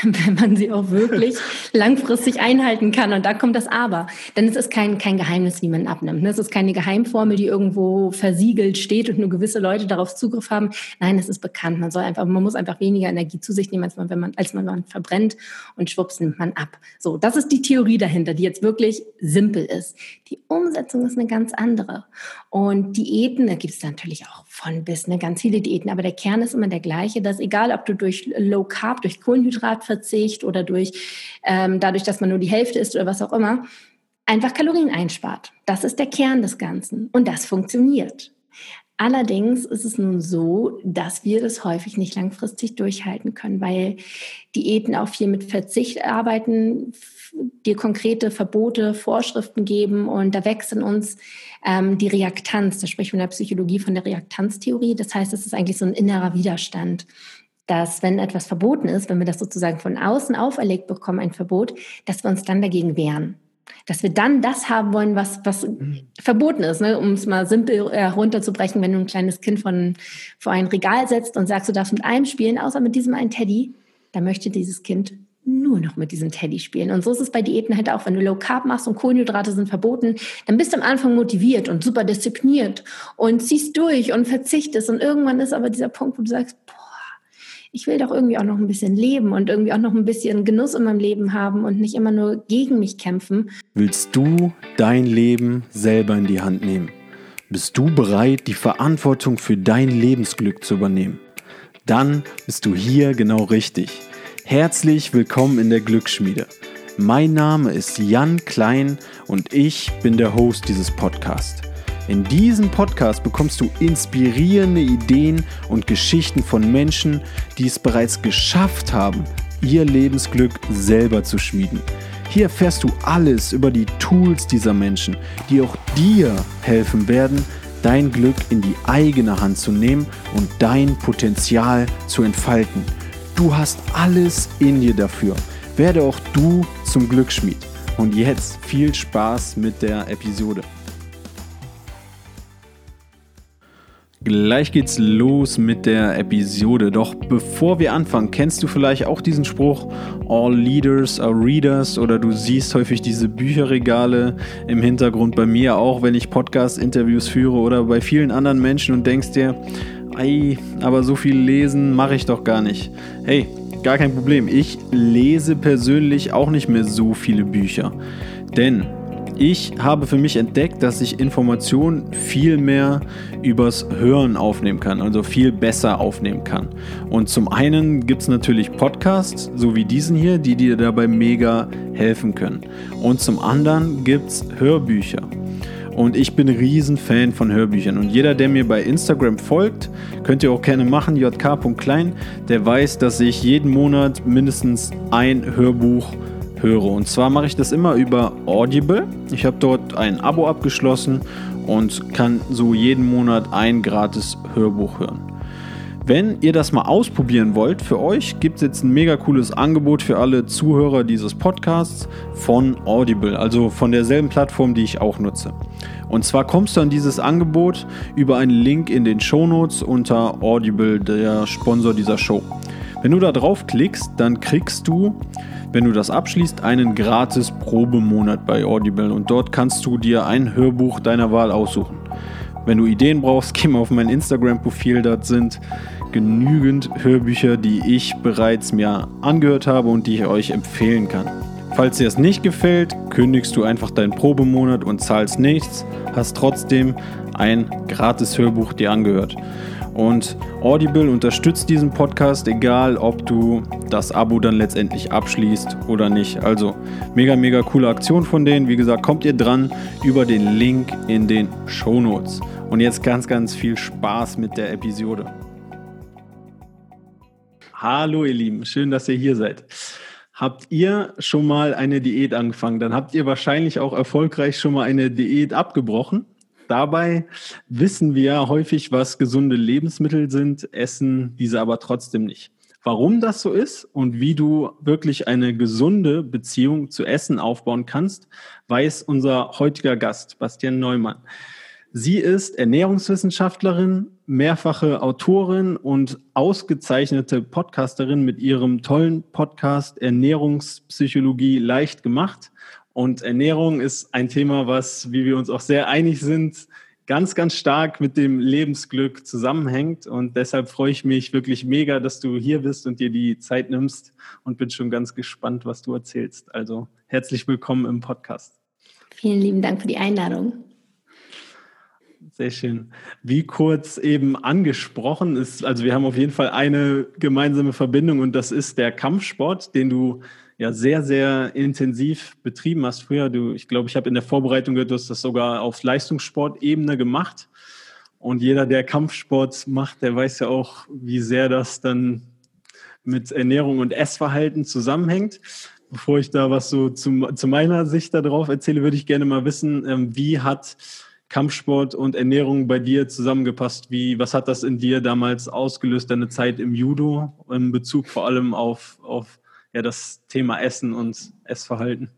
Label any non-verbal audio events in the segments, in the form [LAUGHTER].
[LAUGHS] wenn man sie auch wirklich langfristig einhalten kann. Und da kommt das Aber. Denn es ist kein, kein Geheimnis, wie man abnimmt. Es ist keine Geheimformel, die irgendwo versiegelt steht und nur gewisse Leute darauf Zugriff haben. Nein, es ist bekannt. Man soll einfach, man muss einfach weniger Energie zu sich nehmen, als man, wenn man, als man, verbrennt und schwupps nimmt man ab. So, das ist die Theorie dahinter, die jetzt wirklich simpel ist. Die Umsetzung ist eine ganz andere. Und Diäten, da gibt es natürlich auch von bis, ne, ganz viele Diäten, aber der Kern ist immer der gleiche, dass egal, ob du durch Low Carb, durch Kohlenhydratverzicht oder durch ähm, dadurch, dass man nur die Hälfte isst oder was auch immer, einfach Kalorien einspart. Das ist der Kern des Ganzen und das funktioniert. Allerdings ist es nun so, dass wir das häufig nicht langfristig durchhalten können, weil Diäten auch viel mit Verzicht arbeiten, dir konkrete Verbote, Vorschriften geben und da wechseln uns ähm, die Reaktanz. Da spricht man in der Psychologie von der Reaktanztheorie. Das heißt, es ist eigentlich so ein innerer Widerstand dass wenn etwas verboten ist, wenn wir das sozusagen von außen auferlegt bekommen, ein Verbot, dass wir uns dann dagegen wehren. Dass wir dann das haben wollen, was, was mhm. verboten ist, ne? um es mal simpel herunterzubrechen, wenn du ein kleines Kind von, vor ein Regal setzt und sagst, du darfst mit allem spielen, außer mit diesem einen Teddy, dann möchte dieses Kind nur noch mit diesem Teddy spielen. Und so ist es bei Diäten halt auch. Wenn du Low Carb machst und Kohlenhydrate sind verboten, dann bist du am Anfang motiviert und super diszipliniert und ziehst durch und verzichtest. Und irgendwann ist aber dieser Punkt, wo du sagst, boah, ich will doch irgendwie auch noch ein bisschen leben und irgendwie auch noch ein bisschen Genuss in meinem Leben haben und nicht immer nur gegen mich kämpfen. Willst du dein Leben selber in die Hand nehmen? Bist du bereit, die Verantwortung für dein Lebensglück zu übernehmen? Dann bist du hier genau richtig. Herzlich willkommen in der Glücksschmiede. Mein Name ist Jan Klein und ich bin der Host dieses Podcasts. In diesem Podcast bekommst du inspirierende Ideen und Geschichten von Menschen, die es bereits geschafft haben, ihr Lebensglück selber zu schmieden. Hier erfährst du alles über die Tools dieser Menschen, die auch dir helfen werden, dein Glück in die eigene Hand zu nehmen und dein Potenzial zu entfalten. Du hast alles in dir dafür. Werde auch du zum Glücksschmied. Und jetzt viel Spaß mit der Episode. Gleich geht's los mit der Episode. Doch bevor wir anfangen, kennst du vielleicht auch diesen Spruch, All Leaders are Readers oder du siehst häufig diese Bücherregale im Hintergrund bei mir auch, wenn ich Podcast-Interviews führe oder bei vielen anderen Menschen und denkst dir, ei, aber so viel lesen mache ich doch gar nicht. Hey, gar kein Problem. Ich lese persönlich auch nicht mehr so viele Bücher. Denn ich habe für mich entdeckt, dass ich Informationen viel mehr übers Hören aufnehmen kann, also viel besser aufnehmen kann. Und zum einen gibt es natürlich Podcasts, so wie diesen hier, die dir dabei mega helfen können. Und zum anderen gibt es Hörbücher. Und ich bin ein Riesenfan von Hörbüchern. Und jeder, der mir bei Instagram folgt, könnt ihr auch gerne machen, jk.klein, der weiß, dass ich jeden Monat mindestens ein Hörbuch höre. Und zwar mache ich das immer über Audible. Ich habe dort ein Abo abgeschlossen und kann so jeden Monat ein gratis Hörbuch hören. Wenn ihr das mal ausprobieren wollt, für euch gibt es jetzt ein mega cooles Angebot für alle Zuhörer dieses Podcasts von Audible, also von derselben Plattform, die ich auch nutze. Und zwar kommst du an dieses Angebot über einen Link in den Shownotes unter Audible, der Sponsor dieser Show. Wenn du da draufklickst, dann kriegst du wenn du das abschließt, einen gratis Probemonat bei Audible und dort kannst du dir ein Hörbuch deiner Wahl aussuchen. Wenn du Ideen brauchst, [LAUGHS] geh mal auf mein Instagram-Profil, dort sind genügend Hörbücher, die ich bereits mir angehört habe und die ich euch empfehlen kann. Falls dir es nicht gefällt, kündigst du einfach deinen Probemonat und zahlst nichts, hast trotzdem ein gratis Hörbuch dir angehört. Und Audible unterstützt diesen Podcast, egal ob du das Abo dann letztendlich abschließt oder nicht. Also mega, mega coole Aktion von denen. Wie gesagt, kommt ihr dran über den Link in den Show Notes. Und jetzt ganz, ganz viel Spaß mit der Episode. Hallo ihr Lieben, schön, dass ihr hier seid. Habt ihr schon mal eine Diät angefangen? Dann habt ihr wahrscheinlich auch erfolgreich schon mal eine Diät abgebrochen. Dabei wissen wir häufig, was gesunde Lebensmittel sind, essen diese aber trotzdem nicht. Warum das so ist und wie du wirklich eine gesunde Beziehung zu Essen aufbauen kannst, weiß unser heutiger Gast, Bastian Neumann. Sie ist Ernährungswissenschaftlerin, mehrfache Autorin und ausgezeichnete Podcasterin mit ihrem tollen Podcast Ernährungspsychologie leicht gemacht. Und Ernährung ist ein Thema, was, wie wir uns auch sehr einig sind, ganz, ganz stark mit dem Lebensglück zusammenhängt. Und deshalb freue ich mich wirklich mega, dass du hier bist und dir die Zeit nimmst und bin schon ganz gespannt, was du erzählst. Also herzlich willkommen im Podcast. Vielen lieben Dank für die Einladung. Sehr schön. Wie kurz eben angesprochen ist, also wir haben auf jeden Fall eine gemeinsame Verbindung und das ist der Kampfsport, den du ja sehr, sehr intensiv betrieben hast früher. Du, ich glaube, ich habe in der Vorbereitung gehört, du hast das sogar auf Leistungssportebene gemacht. Und jeder, der Kampfsport macht, der weiß ja auch, wie sehr das dann mit Ernährung und Essverhalten zusammenhängt. Bevor ich da was so zu, zu meiner Sicht darauf erzähle, würde ich gerne mal wissen, ähm, wie hat Kampfsport und Ernährung bei dir zusammengepasst? Wie, was hat das in dir damals ausgelöst, deine Zeit im Judo, in Bezug vor allem auf, auf ja, das Thema Essen und Essverhalten?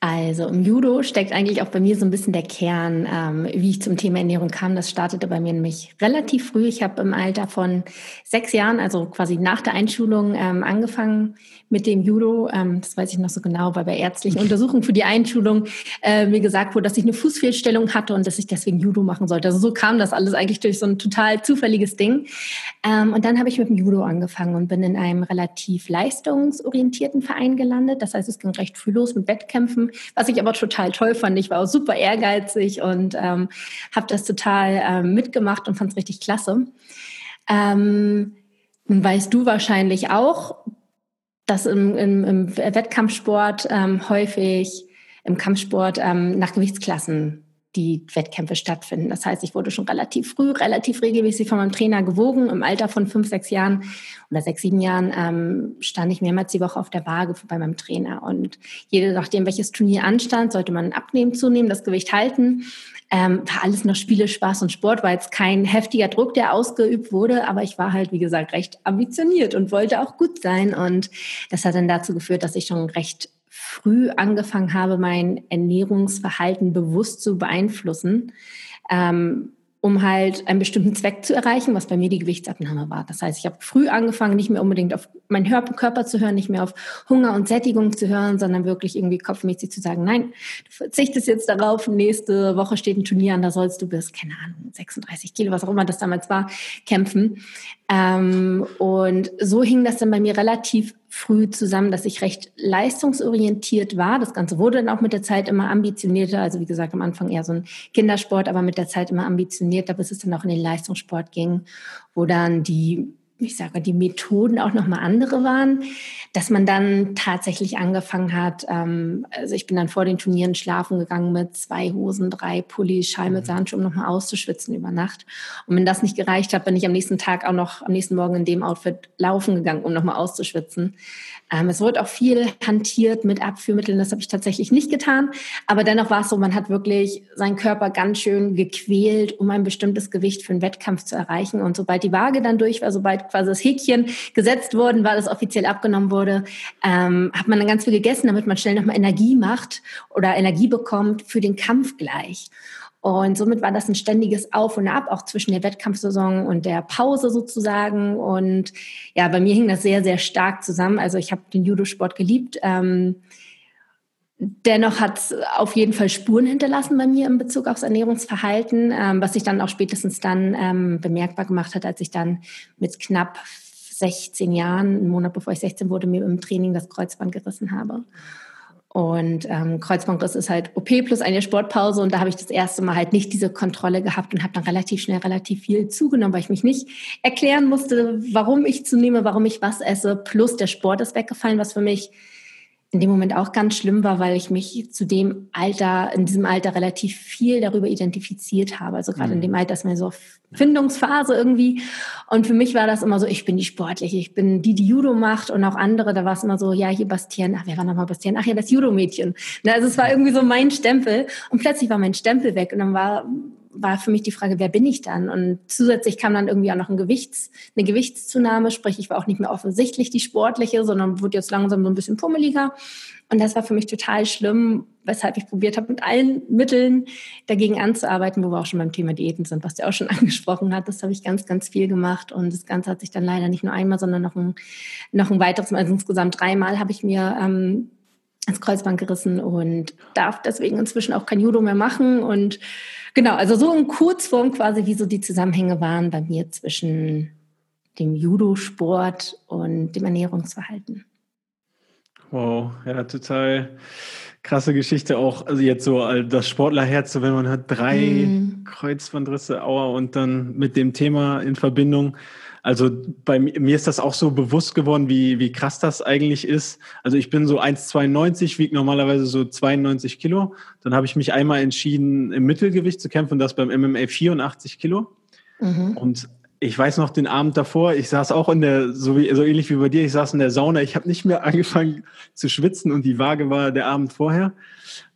Also im Judo steckt eigentlich auch bei mir so ein bisschen der Kern, ähm, wie ich zum Thema Ernährung kam. Das startete bei mir nämlich relativ früh. Ich habe im Alter von sechs Jahren, also quasi nach der Einschulung, ähm, angefangen mit dem Judo. Ähm, das weiß ich noch so genau, weil bei ärztlichen [LAUGHS] Untersuchungen für die Einschulung äh, mir gesagt wurde, dass ich eine Fußfehlstellung hatte und dass ich deswegen Judo machen sollte. Also so kam das alles eigentlich durch so ein total zufälliges Ding. Ähm, und dann habe ich mit dem Judo angefangen und bin in einem relativ leistungsorientierten Verein gelandet. Das heißt, es ging recht früh los mit Wettkämpfen was ich aber total toll fand. Ich war auch super ehrgeizig und ähm, habe das total ähm, mitgemacht und fand es richtig klasse. Ähm, weißt du wahrscheinlich auch, dass im, im, im Wettkampfsport ähm, häufig im Kampfsport ähm, nach Gewichtsklassen die Wettkämpfe stattfinden. Das heißt, ich wurde schon relativ früh, relativ regelmäßig von meinem Trainer gewogen. Im Alter von fünf, sechs Jahren oder sechs, sieben Jahren ähm, stand ich mehrmals die Woche auf der Waage bei meinem Trainer. Und je nachdem, welches Turnier anstand, sollte man abnehmen, zunehmen, das Gewicht halten. Ähm, war alles noch Spiele, Spaß und Sport, war jetzt kein heftiger Druck, der ausgeübt wurde, aber ich war halt, wie gesagt, recht ambitioniert und wollte auch gut sein. Und das hat dann dazu geführt, dass ich schon recht früh angefangen habe, mein Ernährungsverhalten bewusst zu beeinflussen. Ähm, um halt einen bestimmten Zweck zu erreichen, was bei mir die Gewichtsabnahme war. Das heißt, ich habe früh angefangen, nicht mehr unbedingt auf meinen Körper zu hören, nicht mehr auf Hunger und Sättigung zu hören, sondern wirklich irgendwie kopfmäßig zu sagen, nein, du verzichtest jetzt darauf, nächste Woche steht ein Turnier an, da sollst du bis, keine Ahnung, 36 Kilo, was auch immer das damals war, kämpfen. Ähm, und so hing das dann bei mir relativ früh zusammen, dass ich recht leistungsorientiert war. Das Ganze wurde dann auch mit der Zeit immer ambitionierter. Also wie gesagt, am Anfang eher so ein Kindersport, aber mit der Zeit immer ambitionierter, bis es dann auch in den Leistungssport ging, wo dann die ich sage, die Methoden auch nochmal andere waren, dass man dann tatsächlich angefangen hat, ähm, also ich bin dann vor den Turnieren schlafen gegangen mit zwei Hosen, drei Pullis, Schal mit mhm. Sand, um nochmal auszuschwitzen über Nacht. Und wenn das nicht gereicht hat, bin ich am nächsten Tag auch noch, am nächsten Morgen in dem Outfit laufen gegangen, um nochmal auszuschwitzen. Ähm, es wurde auch viel hantiert mit Abführmitteln, das habe ich tatsächlich nicht getan. Aber dennoch war es so, man hat wirklich seinen Körper ganz schön gequält, um ein bestimmtes Gewicht für einen Wettkampf zu erreichen. Und sobald die Waage dann durch war, sobald quasi das Häkchen gesetzt worden war, das offiziell abgenommen wurde, ähm, hat man dann ganz viel gegessen, damit man schnell nochmal Energie macht oder Energie bekommt für den Kampf gleich. Und somit war das ein ständiges Auf und Ab, auch zwischen der Wettkampfsaison und der Pause sozusagen. Und ja, bei mir hing das sehr, sehr stark zusammen. Also ich habe den Judosport geliebt. Ähm, dennoch hat es auf jeden Fall Spuren hinterlassen bei mir in Bezug aufs Ernährungsverhalten, ähm, was sich dann auch spätestens dann ähm, bemerkbar gemacht hat, als ich dann mit knapp 16 Jahren, einen Monat bevor ich 16 wurde, mir im Training das Kreuzband gerissen habe. Und ähm, Kreuzbandriss ist halt OP plus eine Sportpause und da habe ich das erste Mal halt nicht diese Kontrolle gehabt und habe dann relativ schnell relativ viel zugenommen, weil ich mich nicht erklären musste, warum ich zunehme, warum ich was esse. Plus der Sport ist weggefallen, was für mich in dem Moment auch ganz schlimm war, weil ich mich zu dem Alter, in diesem Alter relativ viel darüber identifiziert habe. Also gerade mhm. in dem Alter ist man so auf Findungsphase irgendwie. Und für mich war das immer so, ich bin die Sportliche, ich bin die, die Judo macht und auch andere, da war es immer so, ja, hier Bastian, ach, wer war nochmal Bastian? Ach ja, das Judo-Mädchen. Also es war irgendwie so mein Stempel und plötzlich war mein Stempel weg und dann war war für mich die Frage, wer bin ich dann? Und zusätzlich kam dann irgendwie auch noch ein Gewichts, eine Gewichtszunahme, sprich, ich war auch nicht mehr offensichtlich die sportliche, sondern wurde jetzt langsam so ein bisschen pummeliger. Und das war für mich total schlimm, weshalb ich probiert habe, mit allen Mitteln dagegen anzuarbeiten, wo wir auch schon beim Thema Diäten sind, was du auch schon [LAUGHS] angesprochen hast. Das habe ich ganz, ganz viel gemacht. Und das Ganze hat sich dann leider nicht nur einmal, sondern noch ein, noch ein weiteres Mal, also insgesamt dreimal habe ich mir ähm, ins Kreuzband gerissen und darf deswegen inzwischen auch kein Judo mehr machen. Und genau, also so in Kurzform quasi, wie so die Zusammenhänge waren bei mir zwischen dem Judo-Sport und dem Ernährungsverhalten. Wow, ja, total krasse Geschichte auch. Also jetzt so das Sportlerherz, wenn man hat drei mm. Kreuzbandrisse, Aua, und dann mit dem Thema in Verbindung. Also bei mir ist das auch so bewusst geworden, wie, wie krass das eigentlich ist. Also ich bin so 1,92, wiege normalerweise so 92 Kilo. Dann habe ich mich einmal entschieden, im Mittelgewicht zu kämpfen, das beim MMA 84 Kilo. Mhm. Und ich weiß noch den Abend davor, ich saß auch in der, so, wie, so ähnlich wie bei dir, ich saß in der Sauna, ich habe nicht mehr [LAUGHS] angefangen zu schwitzen und die Waage war der Abend vorher.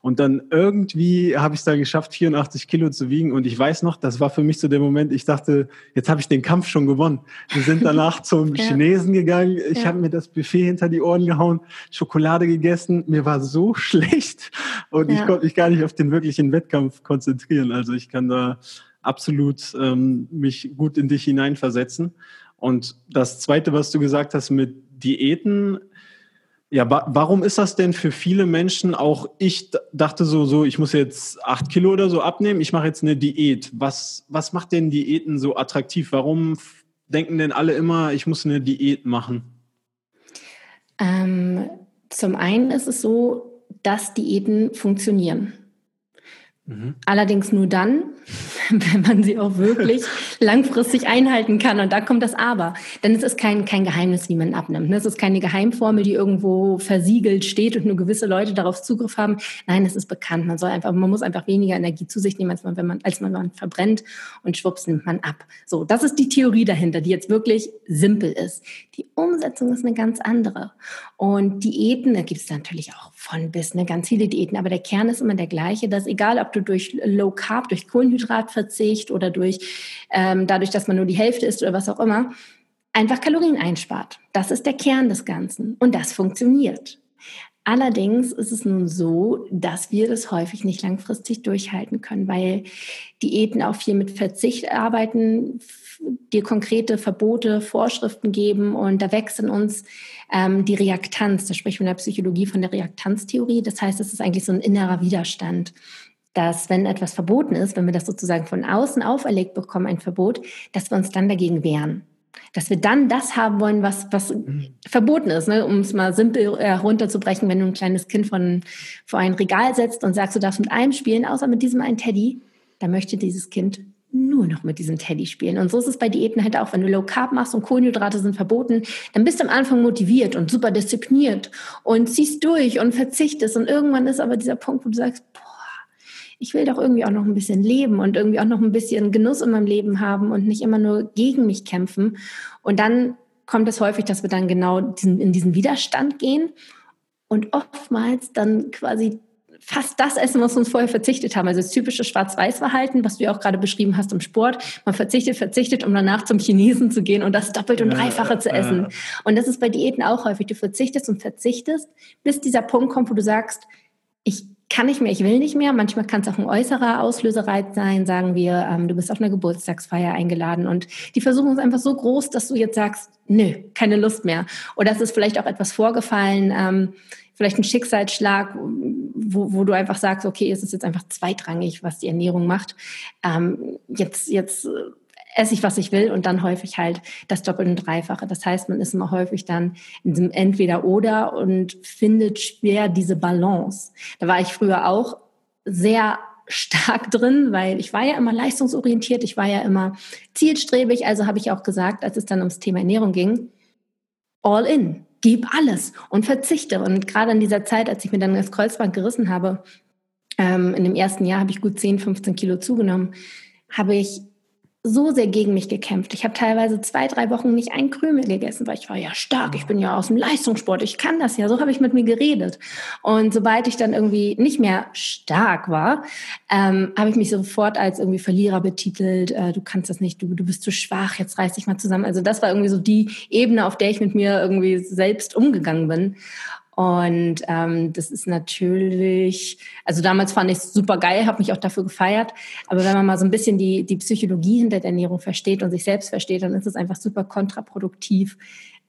Und dann irgendwie habe ich es da geschafft, 84 Kilo zu wiegen. Und ich weiß noch, das war für mich so der Moment, ich dachte, jetzt habe ich den Kampf schon gewonnen. Wir sind danach [LAUGHS] zum ja. Chinesen gegangen. Ich ja. habe mir das Buffet hinter die Ohren gehauen, Schokolade gegessen. Mir war so [LAUGHS] schlecht und ja. ich konnte mich gar nicht auf den wirklichen Wettkampf konzentrieren. Also ich kann da absolut ähm, mich gut in dich hineinversetzen. Und das Zweite, was du gesagt hast mit Diäten, ja, wa warum ist das denn für viele Menschen auch, ich dachte so, so, ich muss jetzt acht Kilo oder so abnehmen, ich mache jetzt eine Diät. Was, was macht denn Diäten so attraktiv? Warum denken denn alle immer, ich muss eine Diät machen? Ähm, zum einen ist es so, dass Diäten funktionieren. Mhm. Allerdings nur dann, [LAUGHS] wenn man sie auch wirklich [LAUGHS] langfristig einhalten kann. Und da kommt das Aber. Denn es ist kein, kein Geheimnis, wie man abnimmt. Ne? Es ist keine Geheimformel, die irgendwo versiegelt steht und nur gewisse Leute darauf Zugriff haben. Nein, es ist bekannt. Man soll einfach, man muss einfach weniger Energie zu sich nehmen, als man, wenn man, als man, man verbrennt und schwupps nimmt man ab. So, das ist die Theorie dahinter, die jetzt wirklich simpel ist. Die Umsetzung ist eine ganz andere. Und Diäten, da gibt es natürlich auch von bis, ne, ganz viele Diäten, aber der Kern ist immer der gleiche, dass egal, ob du durch Low Carb, durch Kohlenhydratverzicht oder durch ähm, dadurch, dass man nur die Hälfte isst oder was auch immer, einfach Kalorien einspart. Das ist der Kern des Ganzen und das funktioniert. Allerdings ist es nun so, dass wir das häufig nicht langfristig durchhalten können, weil Diäten auch viel mit Verzicht arbeiten, dir konkrete Verbote, Vorschriften geben und da wächst in uns ähm, die Reaktanz. Da spricht man in der Psychologie von der Reaktanztheorie. Das heißt, es ist eigentlich so ein innerer Widerstand dass wenn etwas verboten ist, wenn wir das sozusagen von außen auferlegt bekommen, ein Verbot, dass wir uns dann dagegen wehren. Dass wir dann das haben wollen, was, was mhm. verboten ist, ne? um es mal simpel herunterzubrechen, wenn du ein kleines Kind von, vor ein Regal setzt und sagst, du darfst mit allem spielen, außer mit diesem einen Teddy, dann möchte dieses Kind nur noch mit diesem Teddy spielen. Und so ist es bei Diäten halt auch. Wenn du Low Carb machst und Kohlenhydrate sind verboten, dann bist du am Anfang motiviert und super diszipliniert und ziehst durch und verzichtest. Und irgendwann ist aber dieser Punkt, wo du sagst, ich will doch irgendwie auch noch ein bisschen leben und irgendwie auch noch ein bisschen Genuss in meinem Leben haben und nicht immer nur gegen mich kämpfen. Und dann kommt es häufig, dass wir dann genau diesen, in diesen Widerstand gehen und oftmals dann quasi fast das essen, was wir uns vorher verzichtet haben. Also das typische Schwarz-Weiß-Verhalten, was du ja auch gerade beschrieben hast im Sport. Man verzichtet, verzichtet, um danach zum Chinesen zu gehen und das doppelt und dreifache zu essen. Und das ist bei Diäten auch häufig. Du verzichtest und verzichtest, bis dieser Punkt kommt, wo du sagst, ich kann nicht mehr, ich will nicht mehr. Manchmal kann es auch ein äußerer Auslösereiz sein, sagen wir, ähm, du bist auf einer Geburtstagsfeier eingeladen und die Versuchung ist einfach so groß, dass du jetzt sagst, nö, keine Lust mehr. Oder es ist vielleicht auch etwas vorgefallen, ähm, vielleicht ein Schicksalsschlag, wo, wo du einfach sagst, okay, es ist jetzt einfach zweitrangig, was die Ernährung macht. Ähm, jetzt, jetzt esse ich, was ich will und dann häufig halt das Doppel- und Dreifache. Das heißt, man ist immer häufig dann in diesem Entweder-Oder und findet schwer diese Balance. Da war ich früher auch sehr stark drin, weil ich war ja immer leistungsorientiert, ich war ja immer zielstrebig, also habe ich auch gesagt, als es dann ums Thema Ernährung ging, all in, gib alles und verzichte. Und gerade in dieser Zeit, als ich mir dann das Kreuzband gerissen habe, ähm, in dem ersten Jahr habe ich gut 10, 15 Kilo zugenommen, habe ich so sehr gegen mich gekämpft. Ich habe teilweise zwei, drei Wochen nicht ein Krümel gegessen, weil ich war ja stark, ich bin ja aus dem Leistungssport, ich kann das ja. So habe ich mit mir geredet. Und sobald ich dann irgendwie nicht mehr stark war, ähm, habe ich mich sofort als irgendwie Verlierer betitelt. Äh, du kannst das nicht, du, du bist zu schwach, jetzt reiß dich mal zusammen. Also das war irgendwie so die Ebene, auf der ich mit mir irgendwie selbst umgegangen bin. Und ähm, das ist natürlich, also damals fand ich es super geil, habe mich auch dafür gefeiert. Aber wenn man mal so ein bisschen die, die Psychologie hinter der Ernährung versteht und sich selbst versteht, dann ist es einfach super kontraproduktiv,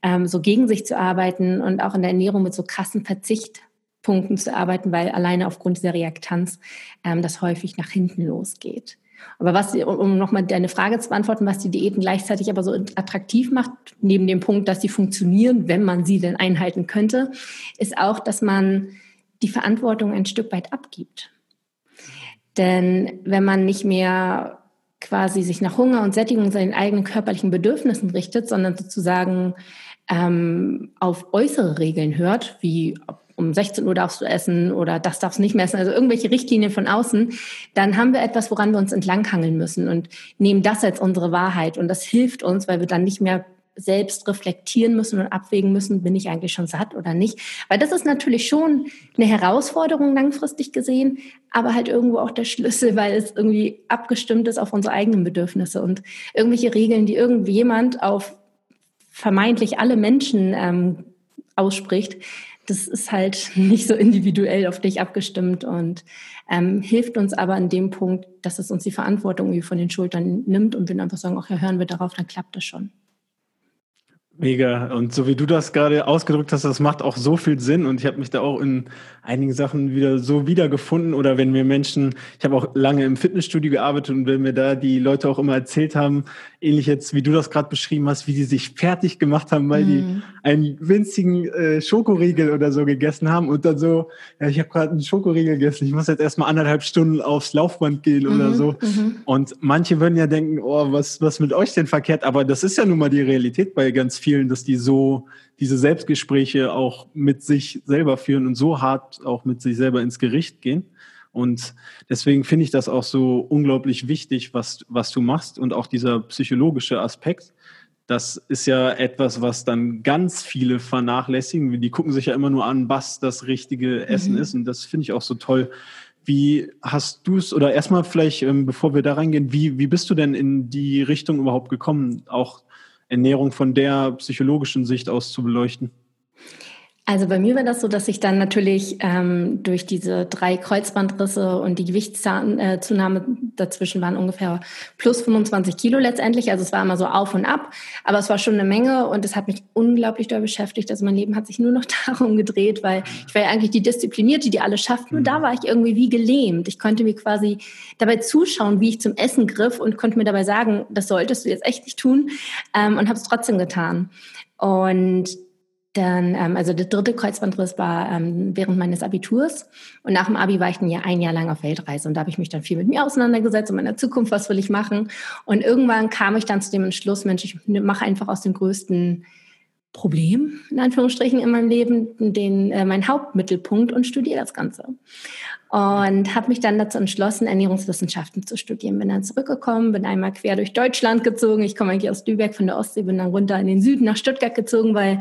ähm, so gegen sich zu arbeiten und auch in der Ernährung mit so krassen Verzichtpunkten zu arbeiten, weil alleine aufgrund dieser Reaktanz ähm, das häufig nach hinten losgeht. Aber was, um nochmal deine Frage zu beantworten, was die Diäten gleichzeitig aber so attraktiv macht, neben dem Punkt, dass sie funktionieren, wenn man sie denn einhalten könnte, ist auch, dass man die Verantwortung ein Stück weit abgibt. Denn wenn man nicht mehr quasi sich nach Hunger und Sättigung seinen eigenen körperlichen Bedürfnissen richtet, sondern sozusagen ähm, auf äußere Regeln hört, wie um 16 Uhr darfst du essen oder das darfst du nicht mehr essen, also irgendwelche Richtlinien von außen, dann haben wir etwas, woran wir uns entlanghangeln müssen und nehmen das als unsere Wahrheit. Und das hilft uns, weil wir dann nicht mehr selbst reflektieren müssen und abwägen müssen, bin ich eigentlich schon satt oder nicht. Weil das ist natürlich schon eine Herausforderung langfristig gesehen, aber halt irgendwo auch der Schlüssel, weil es irgendwie abgestimmt ist auf unsere eigenen Bedürfnisse und irgendwelche Regeln, die irgendjemand auf vermeintlich alle Menschen ähm, ausspricht, das ist halt [LAUGHS] nicht so individuell auf dich abgestimmt und ähm, hilft uns aber an dem Punkt, dass es uns die Verantwortung irgendwie von den Schultern nimmt und wir einfach sagen, ach ja, hören wir darauf, dann klappt das schon. Mega. Und so wie du das gerade ausgedrückt hast, das macht auch so viel Sinn. Und ich habe mich da auch in einigen Sachen wieder so wiedergefunden. Oder wenn mir Menschen, ich habe auch lange im Fitnessstudio gearbeitet und wenn mir da die Leute auch immer erzählt haben, ähnlich jetzt wie du das gerade beschrieben hast, wie die sich fertig gemacht haben, weil mhm. die einen winzigen äh, Schokoriegel oder so gegessen haben und dann so, ja, ich habe gerade einen Schokoriegel gegessen, ich muss jetzt erstmal anderthalb Stunden aufs Laufband gehen mhm. oder so. Mhm. Und manche würden ja denken, oh, was, was mit euch denn verkehrt? Aber das ist ja nun mal die Realität bei ganz vielen, dass die so diese Selbstgespräche auch mit sich selber führen und so hart auch mit sich selber ins Gericht gehen. Und deswegen finde ich das auch so unglaublich wichtig, was, was du machst und auch dieser psychologische Aspekt. Das ist ja etwas, was dann ganz viele vernachlässigen. Die gucken sich ja immer nur an, was das richtige Essen mhm. ist. Und das finde ich auch so toll. Wie hast du es, oder erstmal vielleicht, ähm, bevor wir da reingehen, wie, wie bist du denn in die Richtung überhaupt gekommen, auch Ernährung von der psychologischen Sicht aus zu beleuchten? Also bei mir war das so, dass ich dann natürlich ähm, durch diese drei Kreuzbandrisse und die Gewichtszunahme äh, dazwischen waren ungefähr plus 25 Kilo letztendlich. Also es war immer so auf und ab, aber es war schon eine Menge und es hat mich unglaublich doll beschäftigt. Also mein Leben hat sich nur noch [LAUGHS] darum gedreht, weil ich war ja eigentlich die Disziplinierte, die alles schafft. Nur da mhm. war ich irgendwie wie gelähmt. Ich konnte mir quasi dabei zuschauen, wie ich zum Essen griff und konnte mir dabei sagen, das solltest du jetzt echt nicht tun ähm, und habe es trotzdem getan. Und dann, ähm, also der dritte Kreuzbandriss war ähm, während meines Abiturs. Und nach dem Abi war ich ein Jahr, ein Jahr lang auf Weltreise. Und da habe ich mich dann viel mit mir auseinandergesetzt und meiner Zukunft, was will ich machen. Und irgendwann kam ich dann zu dem Entschluss, Mensch, ich mache einfach aus dem größten Problem, in Anführungsstrichen, in meinem Leben, den, äh, mein Hauptmittelpunkt und studiere das Ganze und habe mich dann dazu entschlossen, Ernährungswissenschaften zu studieren. Bin dann zurückgekommen, bin einmal quer durch Deutschland gezogen. Ich komme eigentlich aus Lübeck von der Ostsee, bin dann runter in den Süden nach Stuttgart gezogen, weil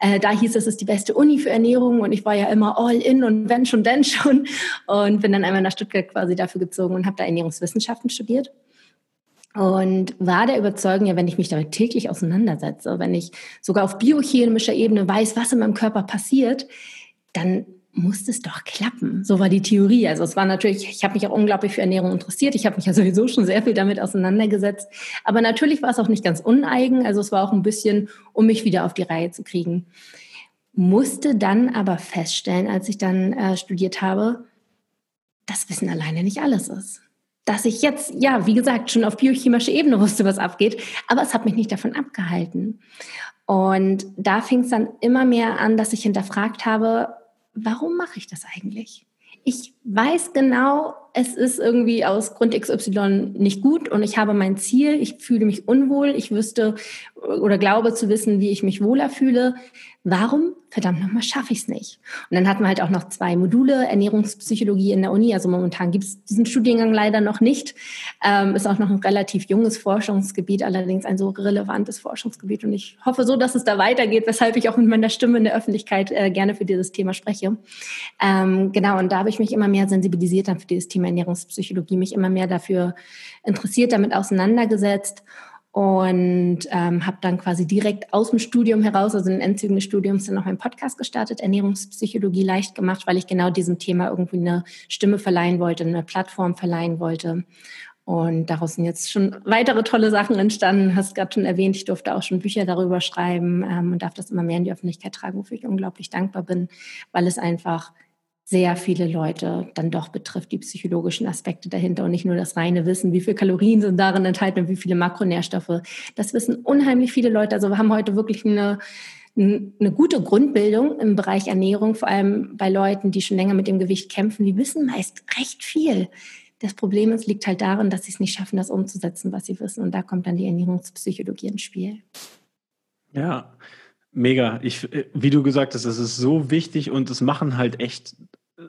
äh, da hieß es, es ist die beste Uni für Ernährung und ich war ja immer all in und wenn schon, denn schon und bin dann einmal nach Stuttgart quasi dafür gezogen und habe da Ernährungswissenschaften studiert. Und war der Überzeugung, ja, wenn ich mich damit täglich auseinandersetze, wenn ich sogar auf biochemischer Ebene weiß, was in meinem Körper passiert, dann muss es doch klappen. So war die Theorie. Also es war natürlich, ich habe mich auch unglaublich für Ernährung interessiert. Ich habe mich ja sowieso schon sehr viel damit auseinandergesetzt. Aber natürlich war es auch nicht ganz uneigen. Also es war auch ein bisschen, um mich wieder auf die Reihe zu kriegen. Musste dann aber feststellen, als ich dann äh, studiert habe, dass Wissen alleine nicht alles ist. Dass ich jetzt, ja, wie gesagt, schon auf biochemischer Ebene wusste, was abgeht, aber es hat mich nicht davon abgehalten. Und da fing es dann immer mehr an, dass ich hinterfragt habe, warum mache ich das eigentlich? Ich weiß genau, es ist irgendwie aus Grund XY nicht gut und ich habe mein Ziel, ich fühle mich unwohl, ich wüsste oder glaube zu wissen, wie ich mich wohler fühle. Warum verdammt nochmal, schaffe ich es nicht. Und dann hatten wir halt auch noch zwei Module, Ernährungspsychologie in der Uni. Also momentan gibt es diesen Studiengang leider noch nicht. Ähm, ist auch noch ein relativ junges Forschungsgebiet, allerdings ein so relevantes Forschungsgebiet. Und ich hoffe so, dass es da weitergeht, weshalb ich auch mit meiner Stimme in der Öffentlichkeit äh, gerne für dieses Thema spreche. Ähm, genau, und da habe ich mich immer mehr sensibilisiert dann für dieses Thema Ernährungspsychologie, mich immer mehr dafür interessiert, damit auseinandergesetzt und ähm, habe dann quasi direkt aus dem Studium heraus, also in den Endzügen des Studiums, dann noch einen Podcast gestartet, Ernährungspsychologie leicht gemacht, weil ich genau diesem Thema irgendwie eine Stimme verleihen wollte, eine Plattform verleihen wollte. Und daraus sind jetzt schon weitere tolle Sachen entstanden. Hast gerade schon erwähnt, ich durfte auch schon Bücher darüber schreiben ähm, und darf das immer mehr in die Öffentlichkeit tragen, wofür ich unglaublich dankbar bin, weil es einfach sehr viele Leute dann doch betrifft, die psychologischen Aspekte dahinter und nicht nur das reine Wissen, wie viele Kalorien sind darin enthalten und wie viele Makronährstoffe. Das wissen unheimlich viele Leute. Also wir haben heute wirklich eine, eine gute Grundbildung im Bereich Ernährung, vor allem bei Leuten, die schon länger mit dem Gewicht kämpfen. Die wissen meist recht viel. Das Problem ist, liegt halt darin, dass sie es nicht schaffen, das umzusetzen, was sie wissen. Und da kommt dann die Ernährungspsychologie ins Spiel. Ja, Mega. Ich, äh, wie du gesagt hast, es ist so wichtig und es machen halt echt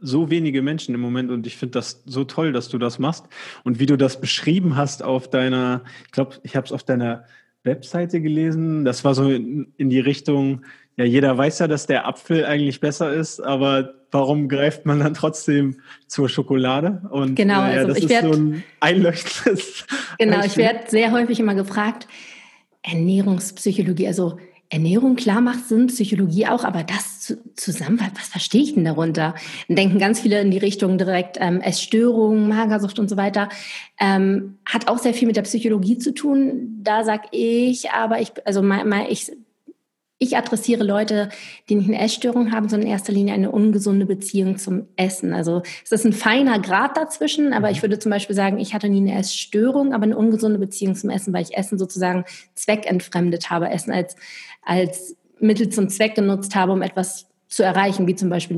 so wenige Menschen im Moment und ich finde das so toll, dass du das machst und wie du das beschrieben hast auf deiner, ich glaube, ich habe es auf deiner Webseite gelesen. Das war so in, in, die Richtung, ja, jeder weiß ja, dass der Apfel eigentlich besser ist, aber warum greift man dann trotzdem zur Schokolade? Und genau, äh, ja, also das ist werd, so ein einleuchtendes. Genau, ich werde sehr häufig immer gefragt, Ernährungspsychologie, also Ernährung, klar macht Sinn, Psychologie auch, aber das zusammen, was verstehe ich denn darunter? Dann denken ganz viele in die Richtung direkt ähm, Essstörungen, Magersucht und so weiter. Ähm, hat auch sehr viel mit der Psychologie zu tun. Da sag ich, aber ich, also mal, mal ich ich adressiere Leute, die nicht eine Essstörung haben, sondern in erster Linie eine ungesunde Beziehung zum Essen. Also es ist ein feiner Grad dazwischen, aber ich mhm. würde zum Beispiel sagen, ich hatte nie eine Essstörung, aber eine ungesunde Beziehung zum Essen, weil ich Essen sozusagen zweckentfremdet habe, Essen als, als Mittel zum Zweck genutzt habe, um etwas zu erreichen, wie zum Beispiel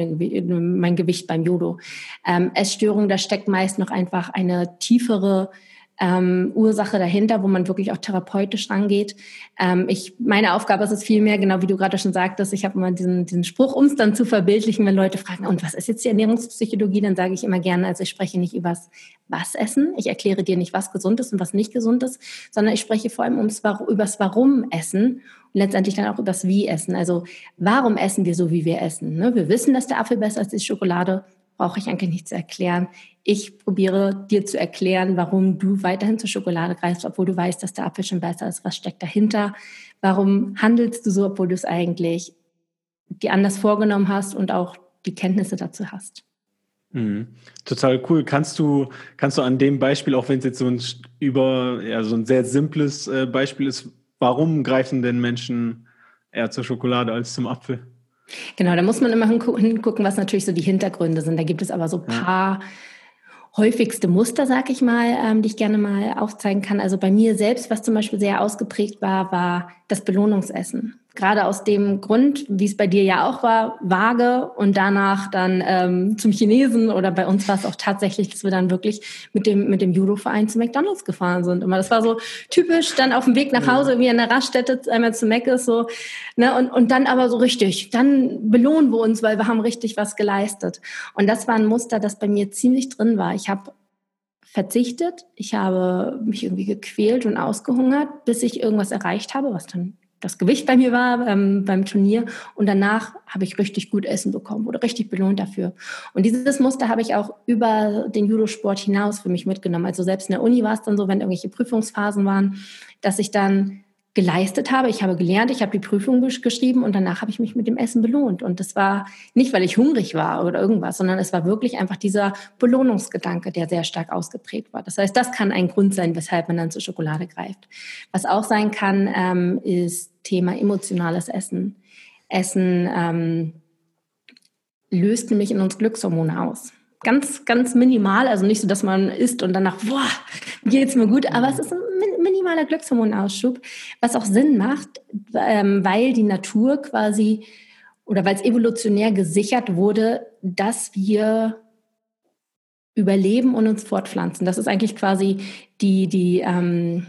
mein Gewicht beim Judo. Ähm, Essstörung, da steckt meist noch einfach eine tiefere ähm, Ursache dahinter, wo man wirklich auch therapeutisch rangeht. Ähm, ich, meine Aufgabe ist es vielmehr, genau wie du gerade schon sagtest, ich habe immer diesen, diesen Spruch, um es dann zu verbildlichen, wenn Leute fragen, und was ist jetzt die Ernährungspsychologie, dann sage ich immer gerne, also ich spreche nicht übers was essen, ich erkläre dir nicht, was gesund ist und was nicht gesund ist, sondern ich spreche vor allem ums, übers Warum essen und letztendlich dann auch übers Wie essen. Also warum essen wir so, wie wir essen? Ne? Wir wissen, dass der Apfel besser ist als die Schokolade brauche ich eigentlich nicht zu erklären. Ich probiere dir zu erklären, warum du weiterhin zur Schokolade greifst, obwohl du weißt, dass der Apfel schon besser ist. Was steckt dahinter? Warum handelst du so, obwohl du es eigentlich dir anders vorgenommen hast und auch die Kenntnisse dazu hast? Mhm. Total cool. Kannst du, kannst du an dem Beispiel, auch wenn es jetzt so ein über, ja, so ein sehr simples äh, Beispiel ist, warum greifen denn Menschen eher zur Schokolade als zum Apfel? Genau, da muss man immer hingucken, was natürlich so die Hintergründe sind. Da gibt es aber so ein paar häufigste Muster, sag ich mal, ähm, die ich gerne mal aufzeigen kann. Also bei mir selbst, was zum Beispiel sehr ausgeprägt war, war das Belohnungsessen. Gerade aus dem Grund, wie es bei dir ja auch war, vage und danach dann ähm, zum Chinesen oder bei uns war es auch tatsächlich, dass wir dann wirklich mit dem, mit dem Judo-Verein zu McDonalds gefahren sind. Immer das war so typisch, dann auf dem Weg nach Hause, wie in der Raststätte einmal zu Mac ist, so, ne, und, und dann aber so richtig, dann belohnen wir uns, weil wir haben richtig was geleistet. Und das war ein Muster, das bei mir ziemlich drin war. Ich habe verzichtet, ich habe mich irgendwie gequält und ausgehungert, bis ich irgendwas erreicht habe, was dann das Gewicht bei mir war ähm, beim Turnier und danach habe ich richtig gut Essen bekommen, wurde richtig belohnt dafür. Und dieses Muster habe ich auch über den Judosport hinaus für mich mitgenommen. Also selbst in der Uni war es dann so, wenn irgendwelche Prüfungsphasen waren, dass ich dann geleistet habe. Ich habe gelernt, ich habe die Prüfung geschrieben und danach habe ich mich mit dem Essen belohnt. Und das war nicht, weil ich hungrig war oder irgendwas, sondern es war wirklich einfach dieser Belohnungsgedanke, der sehr stark ausgeprägt war. Das heißt, das kann ein Grund sein, weshalb man dann zur Schokolade greift. Was auch sein kann, ähm, ist Thema emotionales Essen. Essen ähm, löst nämlich in uns Glückshormone aus ganz, ganz minimal, also nicht so, dass man isst und danach, boah, geht's mir gut, aber es ist ein minimaler Glückshormonausschub, was auch Sinn macht, ähm, weil die Natur quasi oder weil es evolutionär gesichert wurde, dass wir überleben und uns fortpflanzen. Das ist eigentlich quasi die, die ähm,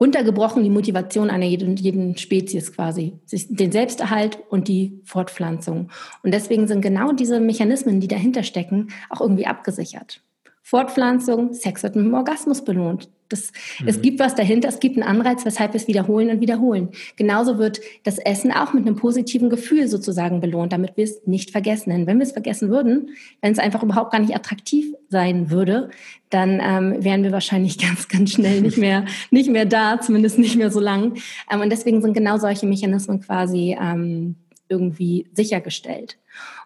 runtergebrochen die Motivation einer jeden, jeden Spezies quasi, den Selbsterhalt und die Fortpflanzung. Und deswegen sind genau diese Mechanismen, die dahinter stecken, auch irgendwie abgesichert. Fortpflanzung, Sex wird mit dem Orgasmus belohnt. Das, mhm. Es gibt was dahinter, es gibt einen Anreiz, weshalb wir es wiederholen und wiederholen. Genauso wird das Essen auch mit einem positiven Gefühl sozusagen belohnt, damit wir es nicht vergessen. Denn wenn wir es vergessen würden, wenn es einfach überhaupt gar nicht attraktiv sein würde, dann ähm, wären wir wahrscheinlich [LAUGHS] ganz, ganz schnell nicht mehr, nicht mehr da, zumindest nicht mehr so lang. Ähm, und deswegen sind genau solche Mechanismen quasi ähm, irgendwie sichergestellt.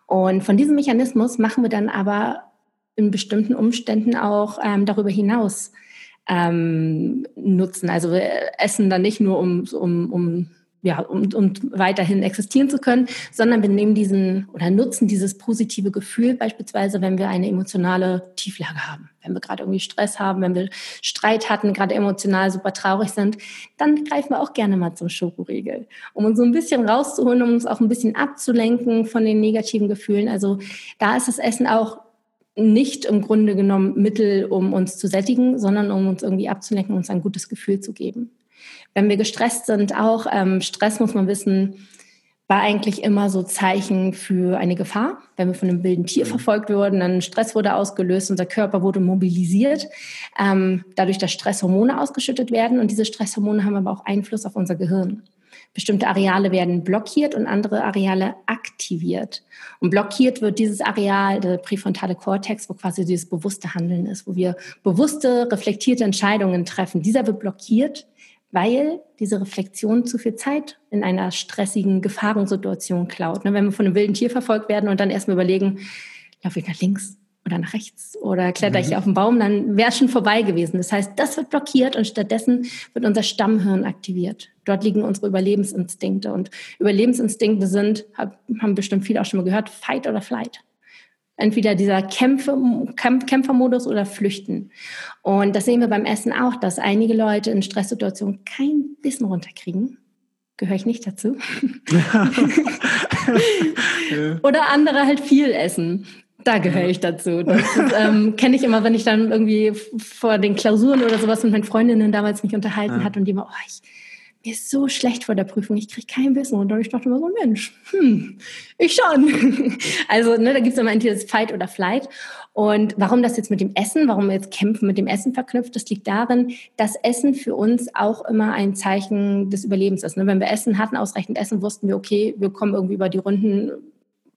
Und von diesem Mechanismus machen wir dann aber in bestimmten Umständen auch ähm, darüber hinaus ähm, nutzen. Also wir essen dann nicht nur, um, um, um ja, um, um weiterhin existieren zu können, sondern wir nehmen diesen oder nutzen dieses positive Gefühl beispielsweise, wenn wir eine emotionale Tieflage haben. Wenn wir gerade irgendwie Stress haben, wenn wir Streit hatten, gerade emotional super traurig sind, dann greifen wir auch gerne mal zum Schokoriegel, um uns so ein bisschen rauszuholen, um uns auch ein bisschen abzulenken von den negativen Gefühlen. Also da ist das Essen auch nicht im Grunde genommen Mittel, um uns zu sättigen, sondern um uns irgendwie abzulenken, uns ein gutes Gefühl zu geben. Wenn wir gestresst sind, auch ähm, Stress muss man wissen, war eigentlich immer so Zeichen für eine Gefahr. Wenn wir von einem wilden Tier mhm. verfolgt wurden, dann Stress wurde ausgelöst, unser Körper wurde mobilisiert, ähm, dadurch, dass Stresshormone ausgeschüttet werden. Und diese Stresshormone haben aber auch Einfluss auf unser Gehirn. Bestimmte Areale werden blockiert und andere Areale aktiviert. Und blockiert wird dieses Areal, der präfrontale Kortex, wo quasi dieses bewusste Handeln ist, wo wir bewusste, reflektierte Entscheidungen treffen. Dieser wird blockiert, weil diese Reflexion zu viel Zeit in einer stressigen Gefahrensituation klaut. Ne, wenn wir von einem wilden Tier verfolgt werden und dann erstmal überlegen, laufe ich nach links oder nach rechts oder kletter ich mhm. auf den Baum, dann wäre es schon vorbei gewesen. Das heißt, das wird blockiert und stattdessen wird unser Stammhirn aktiviert. Dort liegen unsere Überlebensinstinkte und Überlebensinstinkte sind, haben bestimmt viele auch schon mal gehört, Fight oder Flight. Entweder dieser Kämpfe, Kämp Kämpfermodus oder Flüchten. Und das sehen wir beim Essen auch, dass einige Leute in Stresssituationen kein Bissen runterkriegen. Gehöre ich nicht dazu. [LAUGHS] [LAUGHS] oder andere halt viel essen. Da gehöre ich dazu. Das ähm, [LAUGHS] kenne ich immer, wenn ich dann irgendwie vor den Klausuren oder sowas mit meinen Freundinnen damals mich unterhalten ja. hat und die immer, oh, ich, mir ist so schlecht vor der Prüfung, ich kriege kein Wissen. Und ich dachte immer so, Mensch, hm, ich schon. [LAUGHS] Also ne, da gibt es immer entweder das Fight oder Flight. Und warum das jetzt mit dem Essen, warum wir jetzt Kämpfen mit dem Essen verknüpft, das liegt darin, dass Essen für uns auch immer ein Zeichen des Überlebens ist. Ne? Wenn wir Essen hatten, ausreichend Essen, wussten wir, okay, wir kommen irgendwie über die Runden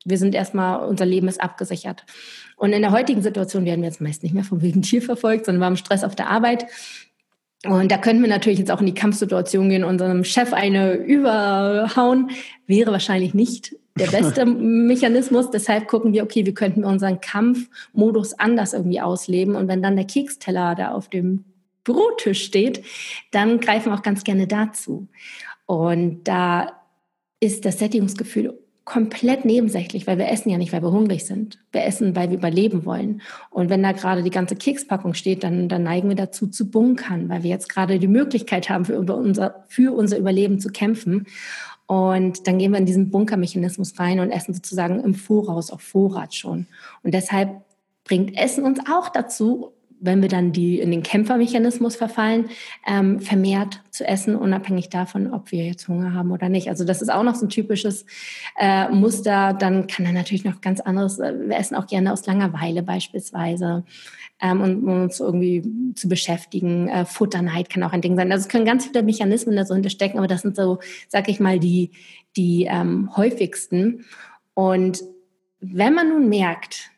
wir sind erstmal, unser Leben ist abgesichert. Und in der heutigen Situation werden wir jetzt meist nicht mehr vom wilden Tier verfolgt, sondern wir haben Stress auf der Arbeit. Und da können wir natürlich jetzt auch in die Kampfsituation gehen, unserem Chef eine überhauen. Wäre wahrscheinlich nicht der [LAUGHS] beste Mechanismus. Deshalb gucken wir, okay, wie könnten wir unseren Kampfmodus anders irgendwie ausleben. Und wenn dann der Keksteller da auf dem Bürotisch steht, dann greifen wir auch ganz gerne dazu. Und da ist das Sättigungsgefühl komplett nebensächlich, weil wir essen ja nicht, weil wir hungrig sind. Wir essen, weil wir überleben wollen. Und wenn da gerade die ganze Kekspackung steht, dann, dann neigen wir dazu zu bunkern, weil wir jetzt gerade die Möglichkeit haben, für unser, für unser Überleben zu kämpfen. Und dann gehen wir in diesen Bunkermechanismus rein und essen sozusagen im Voraus auf Vorrat schon. Und deshalb bringt Essen uns auch dazu, wenn wir dann die in den Kämpfermechanismus verfallen, ähm, vermehrt zu essen, unabhängig davon, ob wir jetzt Hunger haben oder nicht. Also das ist auch noch so ein typisches äh, Muster. Dann kann er natürlich noch ganz anderes. Äh, wir essen auch gerne aus Langeweile beispielsweise. Ähm, und um uns irgendwie zu beschäftigen. Äh, Futterneid kann auch ein Ding sein. Also es können ganz viele Mechanismen da so hinterstecken, aber das sind so, sag ich mal, die, die ähm, häufigsten. Und wenn man nun merkt,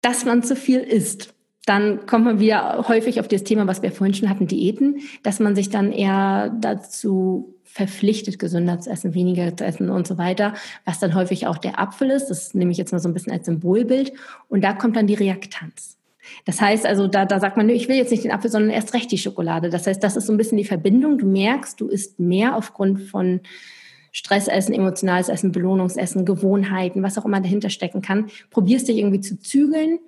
dass man zu viel isst, dann kommt man wieder häufig auf das Thema, was wir vorhin schon hatten, Diäten, dass man sich dann eher dazu verpflichtet, gesünder zu essen, weniger zu essen und so weiter, was dann häufig auch der Apfel ist. Das nehme ich jetzt mal so ein bisschen als Symbolbild. Und da kommt dann die Reaktanz. Das heißt also, da, da sagt man, ich will jetzt nicht den Apfel, sondern erst recht die Schokolade. Das heißt, das ist so ein bisschen die Verbindung. Du merkst, du isst mehr aufgrund von Stressessen, emotionales Essen, Belohnungsessen, Gewohnheiten, was auch immer dahinter stecken kann. Probierst dich irgendwie zu zügeln,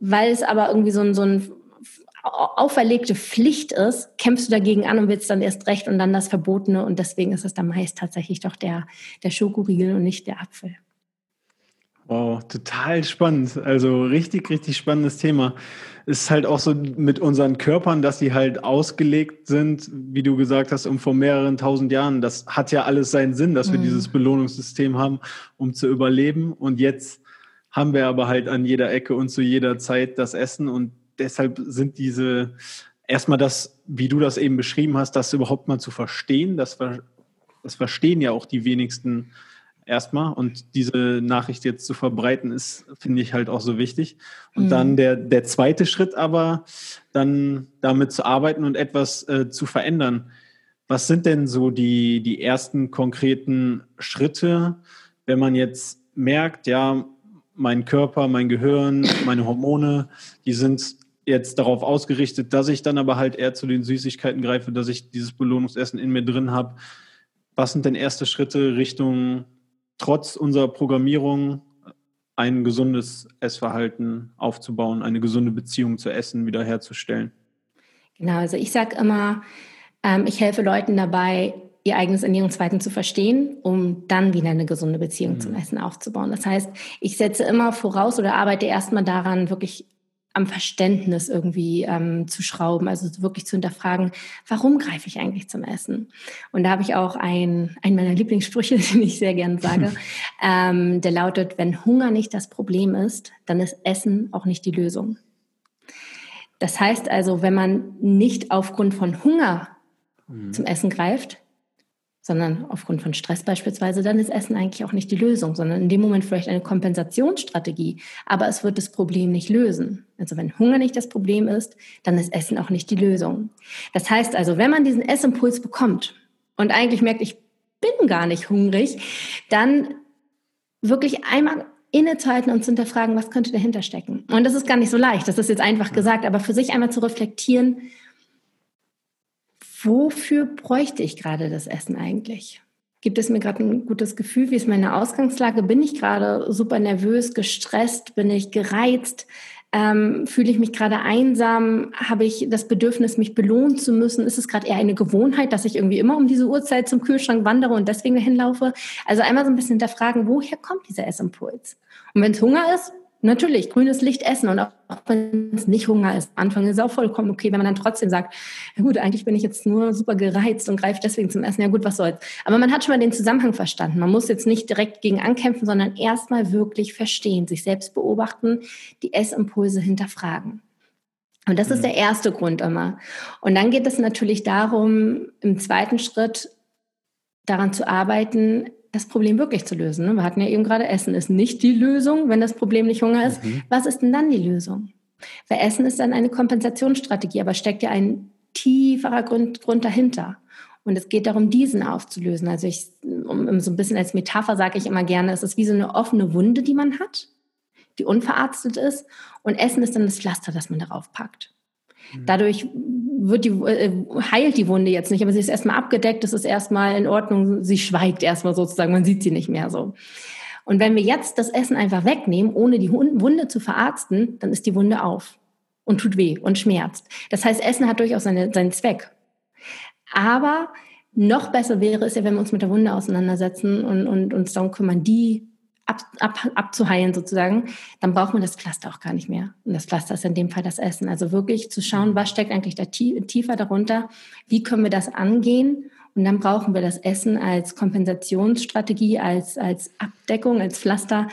weil es aber irgendwie so ein, so ein auferlegte Pflicht ist, kämpfst du dagegen an und willst dann erst recht und dann das Verbotene. Und deswegen ist es dann meist tatsächlich doch der, der Schokoriegel und nicht der Apfel. Wow, total spannend. Also richtig, richtig spannendes Thema. Ist halt auch so mit unseren Körpern, dass sie halt ausgelegt sind, wie du gesagt hast, um vor mehreren tausend Jahren. Das hat ja alles seinen Sinn, dass wir mhm. dieses Belohnungssystem haben, um zu überleben. Und jetzt haben wir aber halt an jeder Ecke und zu jeder Zeit das Essen. Und deshalb sind diese, erstmal das, wie du das eben beschrieben hast, das überhaupt mal zu verstehen, das, das verstehen ja auch die wenigsten erstmal. Und diese Nachricht jetzt zu verbreiten, ist, finde ich halt auch so wichtig. Und mhm. dann der, der zweite Schritt aber, dann damit zu arbeiten und etwas äh, zu verändern. Was sind denn so die, die ersten konkreten Schritte, wenn man jetzt merkt, ja, mein Körper, mein Gehirn, meine Hormone, die sind jetzt darauf ausgerichtet, dass ich dann aber halt eher zu den Süßigkeiten greife, dass ich dieses Belohnungsessen in mir drin habe. Was sind denn erste Schritte Richtung trotz unserer Programmierung ein gesundes Essverhalten aufzubauen, eine gesunde Beziehung zu Essen wiederherzustellen? Genau, also ich sage immer, ähm, ich helfe Leuten dabei, ihr eigenes Ernährungsverhalten zu verstehen, um dann wieder eine gesunde Beziehung mhm. zum Essen aufzubauen. Das heißt, ich setze immer voraus oder arbeite erstmal daran, wirklich am Verständnis irgendwie ähm, zu schrauben, also wirklich zu hinterfragen, warum greife ich eigentlich zum Essen? Und da habe ich auch ein, einen meiner Lieblingssprüche, [LAUGHS] den ich sehr gerne sage, ähm, der lautet, wenn Hunger nicht das Problem ist, dann ist Essen auch nicht die Lösung. Das heißt also, wenn man nicht aufgrund von Hunger mhm. zum Essen greift, sondern aufgrund von Stress beispielsweise, dann ist Essen eigentlich auch nicht die Lösung, sondern in dem Moment vielleicht eine Kompensationsstrategie. Aber es wird das Problem nicht lösen. Also wenn Hunger nicht das Problem ist, dann ist Essen auch nicht die Lösung. Das heißt also, wenn man diesen Essimpuls bekommt und eigentlich merkt, ich bin gar nicht hungrig, dann wirklich einmal innezuhalten und zu hinterfragen, was könnte dahinter stecken. Und das ist gar nicht so leicht, das ist jetzt einfach gesagt, aber für sich einmal zu reflektieren, wofür bräuchte ich gerade das Essen eigentlich? Gibt es mir gerade ein gutes Gefühl? Wie ist meine Ausgangslage? Bin ich gerade super nervös, gestresst? Bin ich gereizt? Ähm, fühle ich mich gerade einsam? Habe ich das Bedürfnis, mich belohnen zu müssen? Ist es gerade eher eine Gewohnheit, dass ich irgendwie immer um diese Uhrzeit zum Kühlschrank wandere und deswegen dahin laufe? Also einmal so ein bisschen hinterfragen, woher kommt dieser Essimpuls? Und wenn es Hunger ist, Natürlich, grünes Licht essen und auch wenn es nicht Hunger ist. Anfang ist es auch vollkommen okay, wenn man dann trotzdem sagt, ja gut, eigentlich bin ich jetzt nur super gereizt und greife deswegen zum Essen. Ja gut, was soll's. Aber man hat schon mal den Zusammenhang verstanden. Man muss jetzt nicht direkt gegen ankämpfen, sondern erstmal wirklich verstehen, sich selbst beobachten, die Essimpulse hinterfragen. Und das mhm. ist der erste Grund immer. Und dann geht es natürlich darum, im zweiten Schritt daran zu arbeiten, das Problem wirklich zu lösen. Ne? Wir hatten ja eben gerade, Essen ist nicht die Lösung, wenn das Problem nicht Hunger ist. Mhm. Was ist denn dann die Lösung? Weil Essen ist dann eine Kompensationsstrategie, aber steckt ja ein tieferer Grund, Grund dahinter. Und es geht darum, diesen aufzulösen. Also ich, um, so ein bisschen als Metapher sage ich immer gerne, es ist wie so eine offene Wunde, die man hat, die unverarztet ist. Und Essen ist dann das Pflaster, das man darauf packt. Mhm. Dadurch wird die, äh, heilt die Wunde jetzt nicht, aber sie ist erstmal abgedeckt, es ist erstmal in Ordnung, sie schweigt erstmal sozusagen, man sieht sie nicht mehr so. Und wenn wir jetzt das Essen einfach wegnehmen, ohne die Wunde zu verarzten, dann ist die Wunde auf und tut weh und schmerzt. Das heißt, Essen hat durchaus seine, seinen Zweck. Aber noch besser wäre es ja, wenn wir uns mit der Wunde auseinandersetzen und, und uns darum kümmern, die ab, ab, abzuheilen sozusagen, dann braucht man das Pflaster auch gar nicht mehr. Und das Pflaster ist in dem Fall das Essen. Also wirklich zu schauen, was steckt eigentlich da tiefer darunter, wie können wir das angehen und dann brauchen wir das Essen als Kompensationsstrategie, als, als Abdeckung, als Pflaster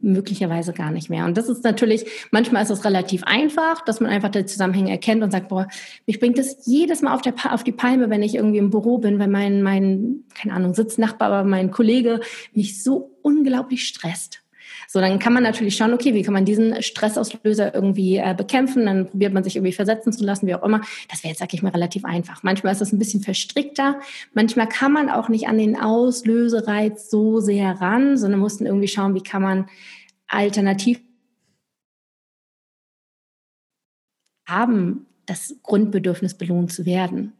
möglicherweise gar nicht mehr. Und das ist natürlich, manchmal ist es relativ einfach, dass man einfach die Zusammenhänge erkennt und sagt, boah, mich bringt das jedes Mal auf, der, auf die Palme, wenn ich irgendwie im Büro bin, weil mein, mein, keine Ahnung, Sitznachbar, mein Kollege mich so unglaublich stresst. So, dann kann man natürlich schauen, okay, wie kann man diesen Stressauslöser irgendwie äh, bekämpfen? Dann probiert man sich irgendwie versetzen zu lassen, wie auch immer. Das wäre jetzt, sag ich mal, relativ einfach. Manchmal ist das ein bisschen verstrickter. Manchmal kann man auch nicht an den Auslösereiz so sehr ran, sondern muss dann irgendwie schauen, wie kann man alternativ haben, das Grundbedürfnis belohnt zu werden.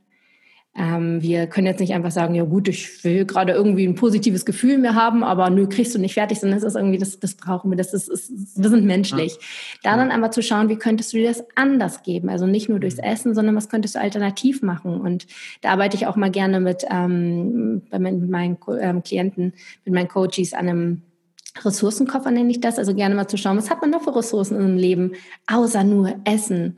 Ähm, wir können jetzt nicht einfach sagen, ja gut, ich will gerade irgendwie ein positives Gefühl mehr haben, aber nö, kriegst du nicht fertig, sondern es ist irgendwie, das, das brauchen wir, das ist, ist wir sind menschlich. Da dann aber zu schauen, wie könntest du dir das anders geben? Also nicht nur durchs mhm. Essen, sondern was könntest du alternativ machen? Und da arbeite ich auch mal gerne mit, ähm, mit meinen ähm, Klienten, mit meinen Coaches an einem Ressourcenkoffer nenne ich das, also gerne mal zu schauen, was hat man noch für Ressourcen im Leben, außer nur Essen.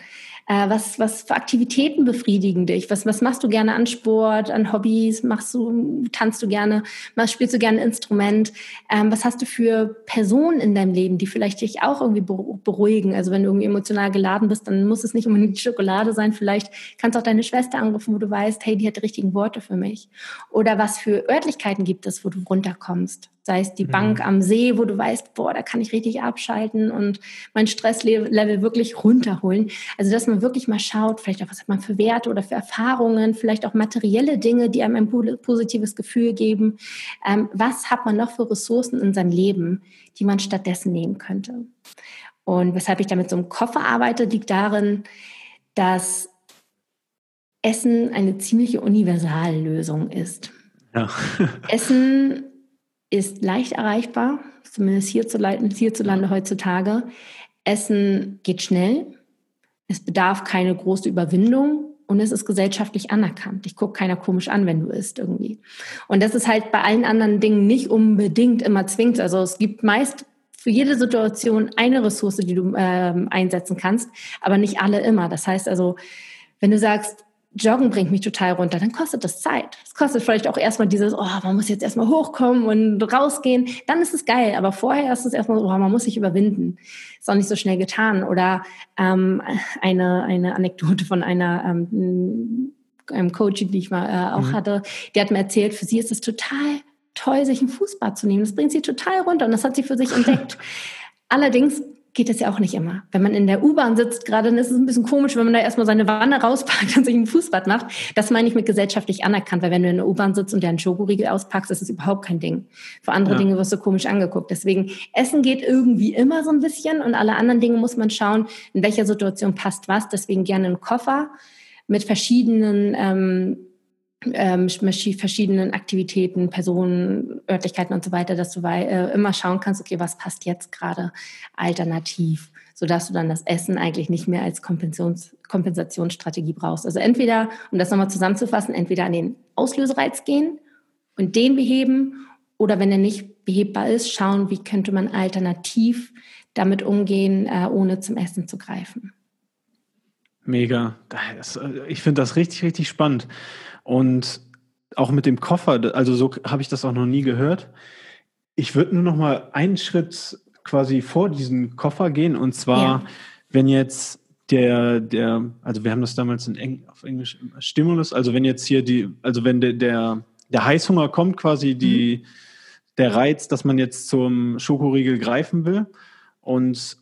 Äh, was, was für Aktivitäten befriedigen dich? Was, was machst du gerne an Sport, an Hobbys? Machst du, tanzt du gerne? Machst, spielst du gerne Instrument? Ähm, was hast du für Personen in deinem Leben, die vielleicht dich auch irgendwie beruhigen? Also wenn du irgendwie emotional geladen bist, dann muss es nicht unbedingt [LAUGHS] Schokolade sein. Vielleicht kannst du auch deine Schwester anrufen, wo du weißt, hey, die hat die richtigen Worte für mich. Oder was für Örtlichkeiten gibt es, wo du runterkommst? Sei es die mhm. Bank am See, wo du weißt, boah, da kann ich richtig abschalten und mein Stresslevel wirklich runterholen. Also, dass man wirklich mal schaut, vielleicht auch, was hat man für Werte oder für Erfahrungen, vielleicht auch materielle Dinge, die einem ein positives Gefühl geben. Ähm, was hat man noch für Ressourcen in seinem Leben, die man stattdessen nehmen könnte? Und weshalb ich damit so einem Koffer arbeite, liegt darin, dass Essen eine ziemliche Universallösung ist. Ja. Essen ist leicht erreichbar, zumindest hierzulande, hierzulande heutzutage. Essen geht schnell. Es bedarf keine große Überwindung und es ist gesellschaftlich anerkannt. Ich gucke keiner komisch an, wenn du isst irgendwie. Und das ist halt bei allen anderen Dingen nicht unbedingt immer zwingend. Also es gibt meist für jede Situation eine Ressource, die du ähm, einsetzen kannst, aber nicht alle immer. Das heißt also, wenn du sagst, Joggen bringt mich total runter, dann kostet das Zeit. Es kostet vielleicht auch erstmal dieses, oh, man muss jetzt erstmal hochkommen und rausgehen. Dann ist es geil, aber vorher ist es erstmal so, oh, man muss sich überwinden. Ist auch nicht so schnell getan. Oder ähm, eine, eine Anekdote von einer ähm, einem Coach, die ich mal äh, auch mhm. hatte, die hat mir erzählt, für sie ist es total toll, sich ein Fußbad zu nehmen. Das bringt sie total runter und das hat sie für sich entdeckt. [LAUGHS] Allerdings geht es ja auch nicht immer. Wenn man in der U-Bahn sitzt, gerade dann ist es ein bisschen komisch, wenn man da erstmal seine Wanne rauspackt [LAUGHS] und sich ein Fußbad macht. Das meine ich mit gesellschaftlich anerkannt, weil wenn du in der U-Bahn sitzt und dir einen Schokoriegel auspackst, ist es überhaupt kein Ding. Für andere ja. Dinge wirst du komisch angeguckt. Deswegen, Essen geht irgendwie immer so ein bisschen und alle anderen Dinge muss man schauen, in welcher Situation passt was. Deswegen gerne einen Koffer mit verschiedenen ähm, ähm, verschiedenen Aktivitäten, Personen, Örtlichkeiten und so weiter, dass du äh, immer schauen kannst, okay, was passt jetzt gerade alternativ, sodass du dann das Essen eigentlich nicht mehr als Kompensations Kompensationsstrategie brauchst. Also entweder, um das nochmal zusammenzufassen, entweder an den Auslösereiz gehen und den beheben oder wenn er nicht behebbar ist, schauen, wie könnte man alternativ damit umgehen, äh, ohne zum Essen zu greifen. Mega. Ich finde das richtig, richtig spannend. Und auch mit dem Koffer, also so habe ich das auch noch nie gehört. Ich würde nur noch mal einen Schritt quasi vor diesen Koffer gehen und zwar, ja. wenn jetzt der, der, also wir haben das damals in Eng, auf Englisch Stimulus, also wenn jetzt hier die, also wenn der, der, der Heißhunger kommt, quasi die, mhm. der Reiz, dass man jetzt zum Schokoriegel greifen will und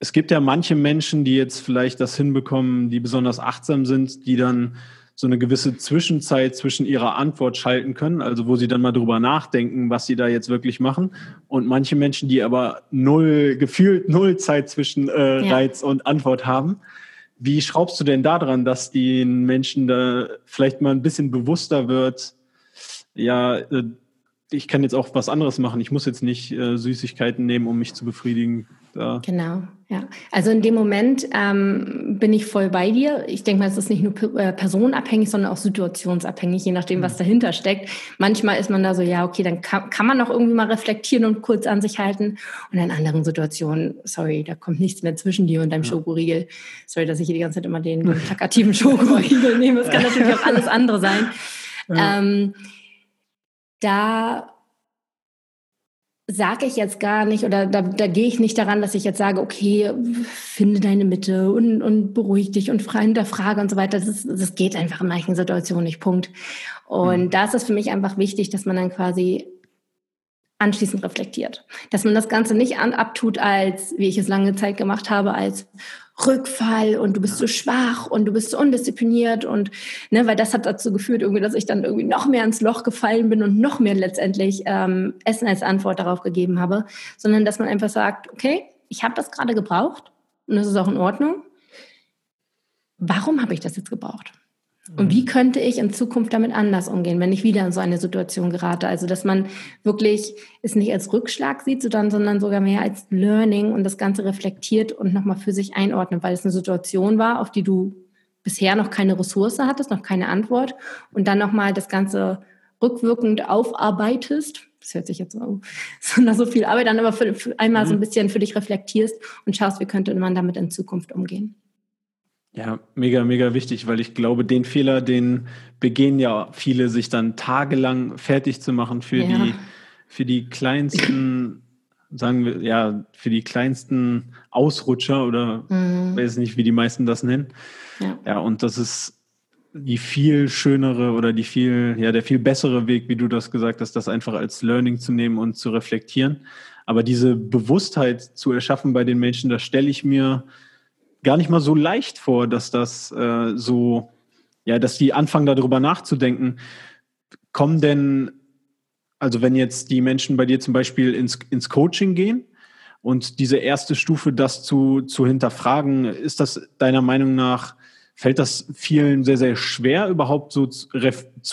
es gibt ja manche Menschen, die jetzt vielleicht das hinbekommen, die besonders achtsam sind, die dann so eine gewisse Zwischenzeit zwischen ihrer Antwort schalten können, also wo sie dann mal drüber nachdenken, was sie da jetzt wirklich machen. Und manche Menschen, die aber null, gefühlt null Zeit zwischen äh, ja. Reiz und Antwort haben. Wie schraubst du denn daran, dass die Menschen da vielleicht mal ein bisschen bewusster wird, ja, äh, ich kann jetzt auch was anderes machen. Ich muss jetzt nicht äh, Süßigkeiten nehmen, um mich zu befriedigen. Da. Genau, ja. Also in dem Moment ähm, bin ich voll bei dir. Ich denke mal, es ist nicht nur äh, personenabhängig, sondern auch situationsabhängig, je nachdem, was mhm. dahinter steckt. Manchmal ist man da so, ja, okay, dann kann, kann man auch irgendwie mal reflektieren und kurz an sich halten. Und in anderen Situationen, sorry, da kommt nichts mehr zwischen dir und deinem ja. Schokoriegel. Sorry, dass ich hier die ganze Zeit immer den, den plakativen Schokoriegel nehme. Es kann natürlich auch alles andere sein. Ja. Ähm, da sage ich jetzt gar nicht oder da, da gehe ich nicht daran, dass ich jetzt sage, okay, finde deine Mitte und, und beruhig dich und frei hinterfrage und so weiter. Das, das geht einfach in manchen Situationen nicht, Punkt. Und mhm. da ist es für mich einfach wichtig, dass man dann quasi anschließend reflektiert. Dass man das Ganze nicht an, abtut als, wie ich es lange Zeit gemacht habe, als Rückfall und du bist so schwach und du bist so undiszipliniert und ne, weil das hat dazu geführt, irgendwie, dass ich dann irgendwie noch mehr ins Loch gefallen bin und noch mehr letztendlich ähm, Essen als Antwort darauf gegeben habe, sondern dass man einfach sagt, okay, ich habe das gerade gebraucht und das ist auch in Ordnung. Warum habe ich das jetzt gebraucht? Und wie könnte ich in Zukunft damit anders umgehen, wenn ich wieder in so eine Situation gerate? Also, dass man wirklich es nicht als Rückschlag sieht, sondern sogar mehr als Learning und das Ganze reflektiert und nochmal für sich einordnet, weil es eine Situation war, auf die du bisher noch keine Ressource hattest, noch keine Antwort und dann nochmal das Ganze rückwirkend aufarbeitest. Das hört sich jetzt so, [LAUGHS] so so viel Arbeit an, aber für, für einmal mhm. so ein bisschen für dich reflektierst und schaust, wie könnte man damit in Zukunft umgehen. Ja, mega, mega wichtig, weil ich glaube, den Fehler, den begehen ja viele, sich dann tagelang fertig zu machen für ja. die, für die kleinsten, [LAUGHS] sagen wir, ja, für die kleinsten Ausrutscher oder mhm. weiß nicht, wie die meisten das nennen. Ja. ja, und das ist die viel schönere oder die viel, ja, der viel bessere Weg, wie du das gesagt hast, das einfach als Learning zu nehmen und zu reflektieren. Aber diese Bewusstheit zu erschaffen bei den Menschen, das stelle ich mir gar nicht mal so leicht vor, dass das äh, so, ja, dass die anfangen darüber nachzudenken. Kommen denn, also wenn jetzt die Menschen bei dir zum Beispiel ins, ins Coaching gehen und diese erste Stufe, das zu, zu hinterfragen, ist das deiner Meinung nach Fällt das vielen sehr, sehr schwer, überhaupt so zu,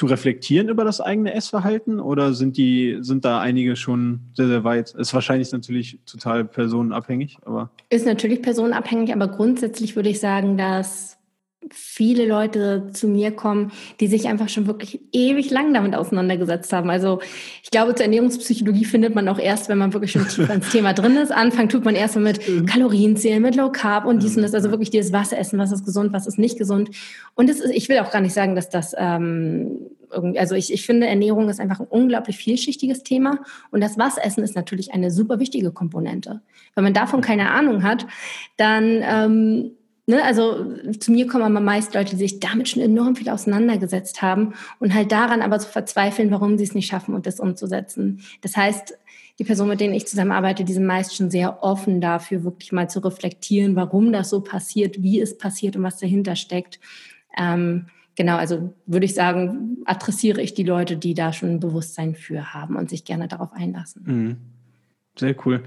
reflektieren über das eigene Essverhalten? Oder sind die, sind da einige schon sehr, sehr weit? Ist wahrscheinlich natürlich total personenabhängig, aber. Ist natürlich personenabhängig, aber grundsätzlich würde ich sagen, dass viele Leute zu mir kommen, die sich einfach schon wirklich ewig lang damit auseinandergesetzt haben. Also ich glaube, zur Ernährungspsychologie findet man auch erst, wenn man wirklich schon tiefer ins Thema drin ist. Anfang tut man erstmal mit mhm. Kalorienzählen, mit Low Carb und dies und das. Also wirklich dieses Wasser essen, was ist gesund, was ist nicht gesund. Und das ist, ich will auch gar nicht sagen, dass das ähm, irgendwie, also ich, ich finde, Ernährung ist einfach ein unglaublich vielschichtiges Thema. Und das Wassessen ist natürlich eine super wichtige Komponente. Wenn man davon keine Ahnung hat, dann ähm, Ne, also zu mir kommen aber meist Leute, die sich damit schon enorm viel auseinandergesetzt haben und halt daran aber so verzweifeln, warum sie es nicht schaffen und das umzusetzen. Das heißt, die Personen, mit denen ich zusammenarbeite, die sind meist schon sehr offen dafür, wirklich mal zu reflektieren, warum das so passiert, wie es passiert und was dahinter steckt. Ähm, genau, also würde ich sagen, adressiere ich die Leute, die da schon ein Bewusstsein für haben und sich gerne darauf einlassen. Mhm. Sehr cool.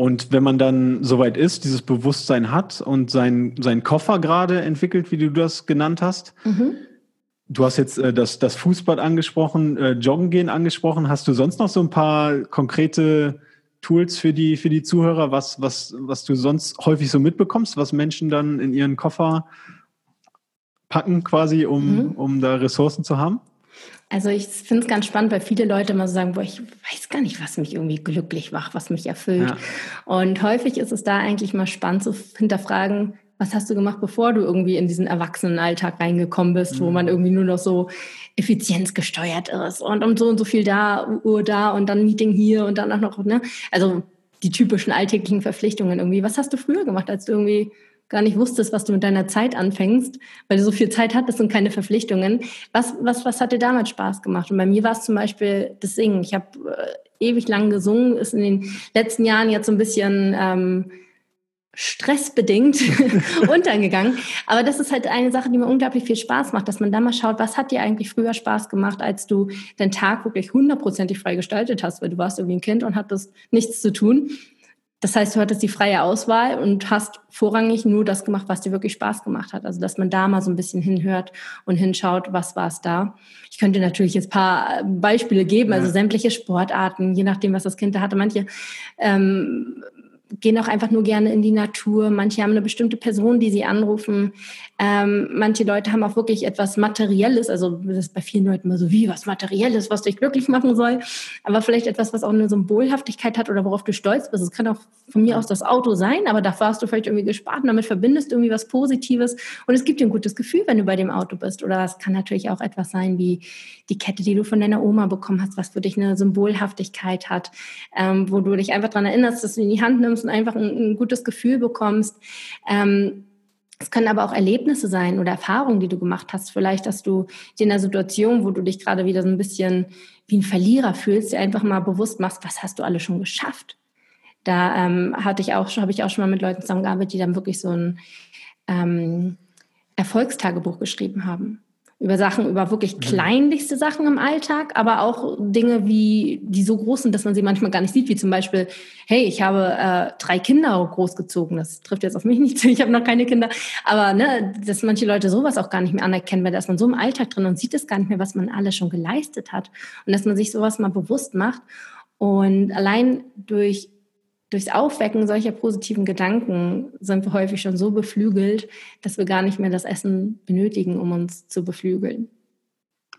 Und wenn man dann soweit ist, dieses Bewusstsein hat und sein, seinen Koffer gerade entwickelt, wie du das genannt hast, mhm. du hast jetzt äh, das, das Fußbad angesprochen, äh, Joggen gehen angesprochen. Hast du sonst noch so ein paar konkrete Tools für die, für die Zuhörer, was, was, was du sonst häufig so mitbekommst, was Menschen dann in ihren Koffer packen quasi, um, mhm. um da Ressourcen zu haben? Also ich finde es ganz spannend, weil viele Leute immer so sagen, boah, ich weiß gar nicht, was mich irgendwie glücklich macht, was mich erfüllt. Ja. Und häufig ist es da eigentlich mal spannend zu hinterfragen, was hast du gemacht, bevor du irgendwie in diesen Erwachsenenalltag reingekommen bist, mhm. wo man irgendwie nur noch so effizienzgesteuert ist und um so und so viel da, Uhr da und dann Meeting hier und dann auch noch, ne? Also die typischen alltäglichen Verpflichtungen irgendwie. Was hast du früher gemacht, als du irgendwie gar nicht wusstest, was du mit deiner Zeit anfängst, weil du so viel Zeit hattest und keine Verpflichtungen. Was, was, was hat dir damals Spaß gemacht? Und bei mir war es zum Beispiel das Singen. Ich habe äh, ewig lang gesungen, ist in den letzten Jahren jetzt so ein bisschen ähm, stressbedingt [LAUGHS] untergegangen. Aber das ist halt eine Sache, die mir unglaublich viel Spaß macht, dass man da mal schaut, was hat dir eigentlich früher Spaß gemacht, als du den Tag wirklich hundertprozentig frei gestaltet hast, weil du warst irgendwie ein Kind und hattest nichts zu tun. Das heißt, du hattest die freie Auswahl und hast vorrangig nur das gemacht, was dir wirklich Spaß gemacht hat. Also, dass man da mal so ein bisschen hinhört und hinschaut, was war es da. Ich könnte natürlich jetzt paar Beispiele geben, also sämtliche Sportarten, je nachdem, was das Kind da hatte. Manche ähm, gehen auch einfach nur gerne in die Natur. Manche haben eine bestimmte Person, die sie anrufen. Ähm, manche Leute haben auch wirklich etwas Materielles. Also das ist bei vielen Leuten immer so wie was Materielles, was dich glücklich machen soll. Aber vielleicht etwas, was auch eine Symbolhaftigkeit hat oder worauf du stolz bist. Es kann auch von mir aus das Auto sein, aber dafür hast du vielleicht irgendwie gespart und damit verbindest du irgendwie was Positives. Und es gibt dir ein gutes Gefühl, wenn du bei dem Auto bist. Oder es kann natürlich auch etwas sein wie die Kette, die du von deiner Oma bekommen hast, was für dich eine Symbolhaftigkeit hat, ähm, wo du dich einfach daran erinnerst, dass du in die Hand nimmst und einfach ein, ein gutes Gefühl bekommst. Ähm, es können aber auch Erlebnisse sein oder Erfahrungen, die du gemacht hast. Vielleicht, dass du dir in einer Situation, wo du dich gerade wieder so ein bisschen wie ein Verlierer fühlst, dir einfach mal bewusst machst, was hast du alles schon geschafft. Da ähm, hatte ich auch, habe ich auch schon mal mit Leuten zusammengearbeitet, die dann wirklich so ein ähm, Erfolgstagebuch geschrieben haben über Sachen, über wirklich mhm. kleinlichste Sachen im Alltag, aber auch Dinge, wie die so groß sind, dass man sie manchmal gar nicht sieht, wie zum Beispiel, hey, ich habe äh, drei Kinder großgezogen. Das trifft jetzt auf mich [LAUGHS] nicht zu, ich habe noch keine Kinder. Aber ne, dass manche Leute sowas auch gar nicht mehr anerkennen, weil da ist man so im Alltag drin und sieht es gar nicht mehr, was man alles schon geleistet hat. Und dass man sich sowas mal bewusst macht. Und allein durch durchs Aufwecken solcher positiven Gedanken sind wir häufig schon so beflügelt, dass wir gar nicht mehr das Essen benötigen, um uns zu beflügeln.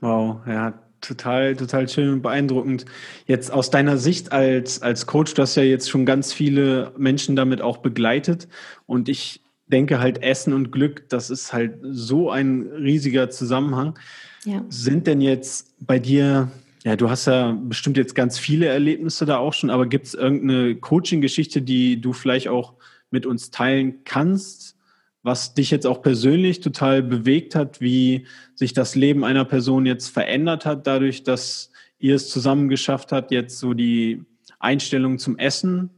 Wow, ja, total, total schön und beeindruckend. Jetzt aus deiner Sicht als, als Coach, du hast ja jetzt schon ganz viele Menschen damit auch begleitet. Und ich denke halt, Essen und Glück, das ist halt so ein riesiger Zusammenhang. Ja. Sind denn jetzt bei dir, ja, du hast ja bestimmt jetzt ganz viele Erlebnisse da auch schon, aber gibt es irgendeine Coaching-Geschichte, die du vielleicht auch mit uns teilen kannst? was dich jetzt auch persönlich total bewegt hat, wie sich das Leben einer Person jetzt verändert hat, dadurch, dass ihr es zusammen geschafft habt, jetzt so die Einstellung zum Essen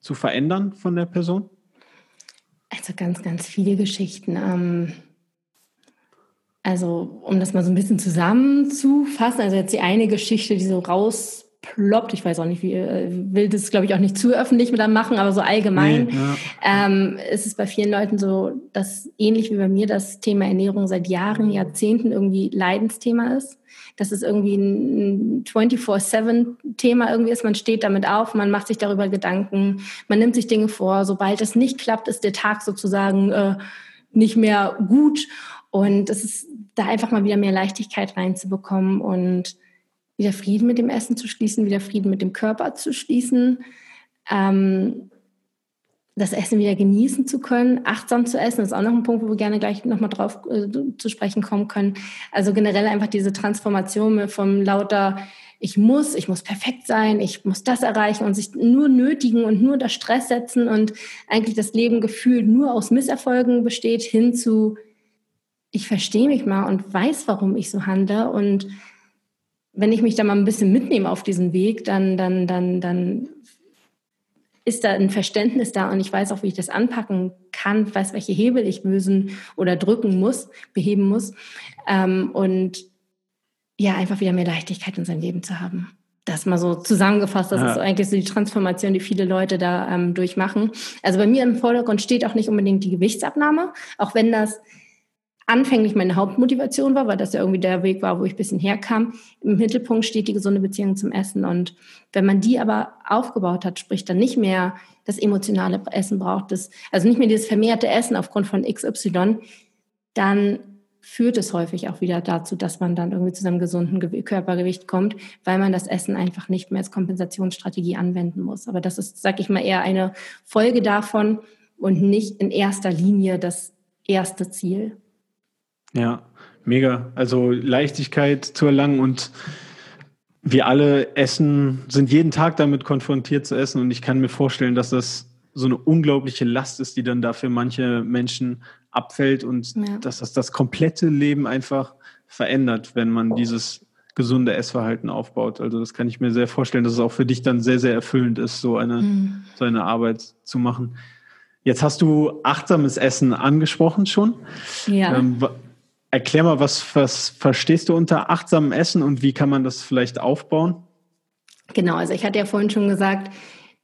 zu verändern von der Person? Also ganz, ganz viele Geschichten. Ähm, also um das mal so ein bisschen zusammenzufassen, also jetzt die eine Geschichte, die so raus ploppt. Ich weiß auch nicht, wie äh, will das, glaube ich, auch nicht zu öffentlich mit dann machen, aber so allgemein nee, ja. ähm, ist es bei vielen Leuten so, dass ähnlich wie bei mir das Thema Ernährung seit Jahren, Jahrzehnten irgendwie Leidensthema ist. Dass es irgendwie ein 24-7-Thema irgendwie ist. Man steht damit auf, man macht sich darüber Gedanken, man nimmt sich Dinge vor. Sobald es nicht klappt, ist der Tag sozusagen äh, nicht mehr gut. Und es ist da einfach mal wieder mehr Leichtigkeit reinzubekommen und wieder Frieden mit dem Essen zu schließen, wieder Frieden mit dem Körper zu schließen, ähm, das Essen wieder genießen zu können, achtsam zu essen, ist auch noch ein Punkt, wo wir gerne gleich nochmal drauf äh, zu sprechen kommen können. Also generell einfach diese Transformation vom lauter ich muss, ich muss perfekt sein, ich muss das erreichen und sich nur nötigen und nur unter Stress setzen und eigentlich das Leben gefühlt nur aus Misserfolgen besteht, hin zu, ich verstehe mich mal und weiß, warum ich so handle und wenn ich mich da mal ein bisschen mitnehme auf diesen Weg, dann, dann, dann, dann ist da ein Verständnis da und ich weiß auch, wie ich das anpacken kann, weiß, welche Hebel ich lösen oder drücken muss, beheben muss. Ähm, und ja, einfach wieder mehr Leichtigkeit in seinem Leben zu haben. Das mal so zusammengefasst, das ja. ist eigentlich so die Transformation, die viele Leute da ähm, durchmachen. Also bei mir im Vordergrund steht auch nicht unbedingt die Gewichtsabnahme, auch wenn das anfänglich meine Hauptmotivation war, weil das ja irgendwie der Weg war, wo ich ein bisschen herkam. Im Mittelpunkt steht die gesunde Beziehung zum Essen. Und wenn man die aber aufgebaut hat, sprich dann nicht mehr das emotionale Essen braucht, das, also nicht mehr dieses vermehrte Essen aufgrund von XY, dann führt es häufig auch wieder dazu, dass man dann irgendwie zu seinem gesunden Körpergewicht kommt, weil man das Essen einfach nicht mehr als Kompensationsstrategie anwenden muss. Aber das ist, sag ich mal, eher eine Folge davon und nicht in erster Linie das erste Ziel. Ja, mega. Also Leichtigkeit zu erlangen und wir alle essen, sind jeden Tag damit konfrontiert zu essen und ich kann mir vorstellen, dass das so eine unglaubliche Last ist, die dann da für manche Menschen abfällt und ja. dass das das komplette Leben einfach verändert, wenn man dieses gesunde Essverhalten aufbaut. Also das kann ich mir sehr vorstellen, dass es auch für dich dann sehr, sehr erfüllend ist, so eine, mhm. so eine Arbeit zu machen. Jetzt hast du achtsames Essen angesprochen schon. Ja. Ähm, Erklär mal, was, was verstehst du unter achtsamem Essen und wie kann man das vielleicht aufbauen? Genau, also ich hatte ja vorhin schon gesagt,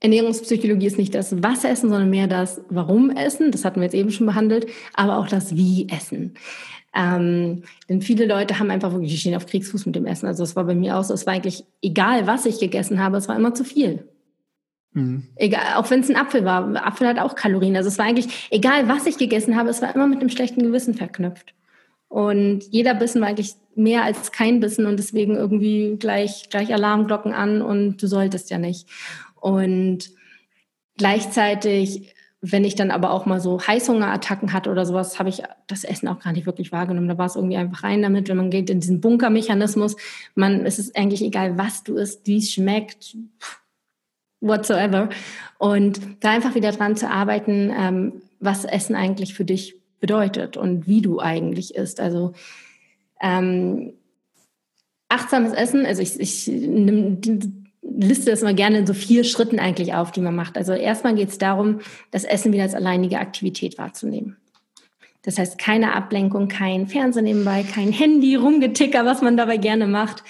Ernährungspsychologie ist nicht das Was essen, sondern mehr das Warum essen. Das hatten wir jetzt eben schon behandelt, aber auch das Wie essen. Ähm, denn viele Leute haben einfach wirklich, die stehen auf Kriegsfuß mit dem Essen. Also es war bei mir auch so, es war eigentlich egal, was ich gegessen habe, es war immer zu viel. Mhm. Egal, auch wenn es ein Apfel war. Apfel hat auch Kalorien. Also es war eigentlich, egal was ich gegessen habe, es war immer mit einem schlechten Gewissen verknüpft. Und jeder Bissen war eigentlich mehr als kein Bissen und deswegen irgendwie gleich, gleich Alarmglocken an und du solltest ja nicht. Und gleichzeitig, wenn ich dann aber auch mal so Heißhungerattacken hatte oder sowas, habe ich das Essen auch gar nicht wirklich wahrgenommen. Da war es irgendwie einfach rein damit, wenn man geht in diesen Bunkermechanismus. Man, es ist eigentlich egal, was du isst, wie es schmeckt, whatsoever. Und da einfach wieder dran zu arbeiten, ähm, was Essen eigentlich für dich bedeutet und wie du eigentlich isst. Also ähm, achtsames Essen, also ich, ich nimm, liste das mal gerne in so vier Schritten eigentlich auf, die man macht. Also erstmal geht es darum, das Essen wieder als alleinige Aktivität wahrzunehmen. Das heißt, keine Ablenkung, kein Fernsehen nebenbei, kein Handy, rumgeticker, was man dabei gerne macht,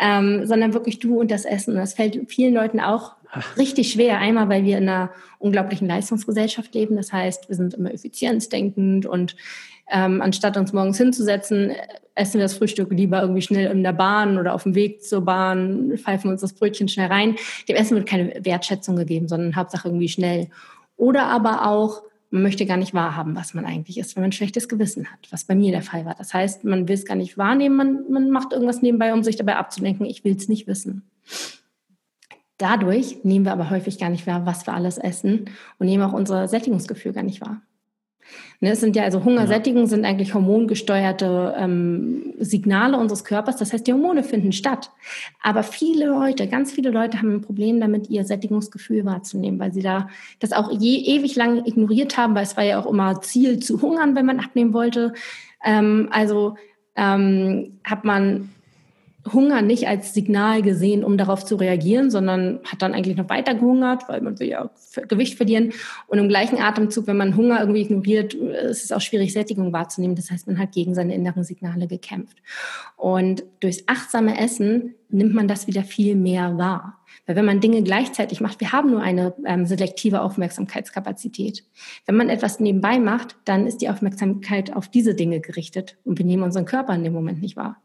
ähm, sondern wirklich du und das Essen. Das fällt vielen Leuten auch richtig schwer. Einmal, weil wir in einer unglaublichen Leistungsgesellschaft leben. Das heißt, wir sind immer effizienzdenkend und ähm, anstatt uns morgens hinzusetzen, essen wir das Frühstück lieber irgendwie schnell in der Bahn oder auf dem Weg zur Bahn, pfeifen uns das Brötchen schnell rein. Dem Essen wird keine Wertschätzung gegeben, sondern Hauptsache irgendwie schnell. Oder aber auch man möchte gar nicht wahrhaben, was man eigentlich ist, wenn man ein schlechtes Gewissen hat, was bei mir der Fall war. Das heißt, man will es gar nicht wahrnehmen, man, man macht irgendwas nebenbei, um sich dabei abzulenken, ich will es nicht wissen. Dadurch nehmen wir aber häufig gar nicht wahr, was wir alles essen und nehmen auch unser Sättigungsgefühl gar nicht wahr. Ne, es sind ja also Hungersättigung sind eigentlich hormongesteuerte ähm, Signale unseres Körpers. Das heißt, die Hormone finden statt. Aber viele Leute, ganz viele Leute haben ein Problem damit, ihr Sättigungsgefühl wahrzunehmen, weil sie da das auch je, ewig lang ignoriert haben, weil es war ja auch immer Ziel zu hungern, wenn man abnehmen wollte. Ähm, also ähm, hat man Hunger nicht als Signal gesehen, um darauf zu reagieren, sondern hat dann eigentlich noch weiter gehungert, weil man will ja Gewicht verlieren. Und im gleichen Atemzug, wenn man Hunger irgendwie ignoriert, ist es auch schwierig, Sättigung wahrzunehmen. Das heißt, man hat gegen seine inneren Signale gekämpft. Und durchs achtsame Essen nimmt man das wieder viel mehr wahr. Weil wenn man Dinge gleichzeitig macht, wir haben nur eine ähm, selektive Aufmerksamkeitskapazität. Wenn man etwas nebenbei macht, dann ist die Aufmerksamkeit auf diese Dinge gerichtet und wir nehmen unseren Körper in dem Moment nicht wahr.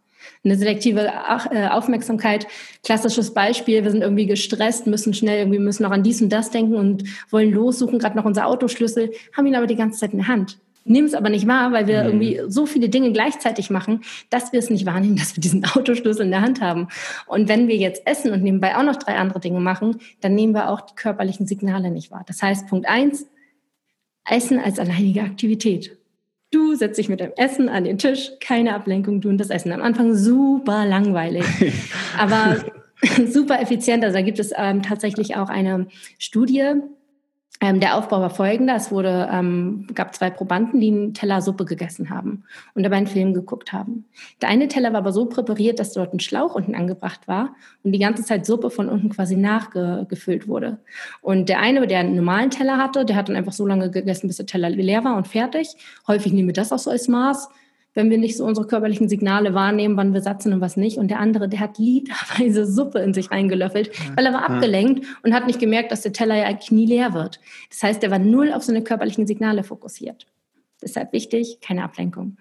Eine selektive äh, Aufmerksamkeit, klassisches Beispiel, wir sind irgendwie gestresst, müssen schnell irgendwie, müssen noch an dies und das denken und wollen lossuchen, gerade noch unser Autoschlüssel, haben ihn aber die ganze Zeit in der Hand. Nehmen es aber nicht wahr, weil wir mhm. irgendwie so viele Dinge gleichzeitig machen, dass wir es nicht wahrnehmen, [LAUGHS] dass wir diesen Autoschlüssel in der Hand haben. Und wenn wir jetzt essen und nebenbei auch noch drei andere Dinge machen, dann nehmen wir auch die körperlichen Signale nicht wahr. Das heißt, Punkt eins, Essen als alleinige Aktivität. Du setzt dich mit dem Essen an den Tisch, keine Ablenkung, du und das Essen. Am Anfang super langweilig, [LAUGHS] aber super effizient. Also da gibt es ähm, tatsächlich auch eine Studie, ähm, der Aufbau war folgender. Es wurde, ähm, gab zwei Probanden, die einen Teller Suppe gegessen haben und dabei einen Film geguckt haben. Der eine Teller war aber so präpariert, dass dort ein Schlauch unten angebracht war und die ganze Zeit Suppe von unten quasi nachgefüllt wurde. Und der eine, der einen normalen Teller hatte, der hat dann einfach so lange gegessen, bis der Teller leer war und fertig. Häufig nehmen wir das auch so als Maß wenn wir nicht so unsere körperlichen Signale wahrnehmen, wann wir satt sind und was nicht. Und der andere, der hat literweise Suppe in sich reingelöffelt, weil er war abgelenkt und hat nicht gemerkt, dass der Teller ja nie leer wird. Das heißt, er war null auf seine körperlichen Signale fokussiert. Deshalb wichtig, keine Ablenkung.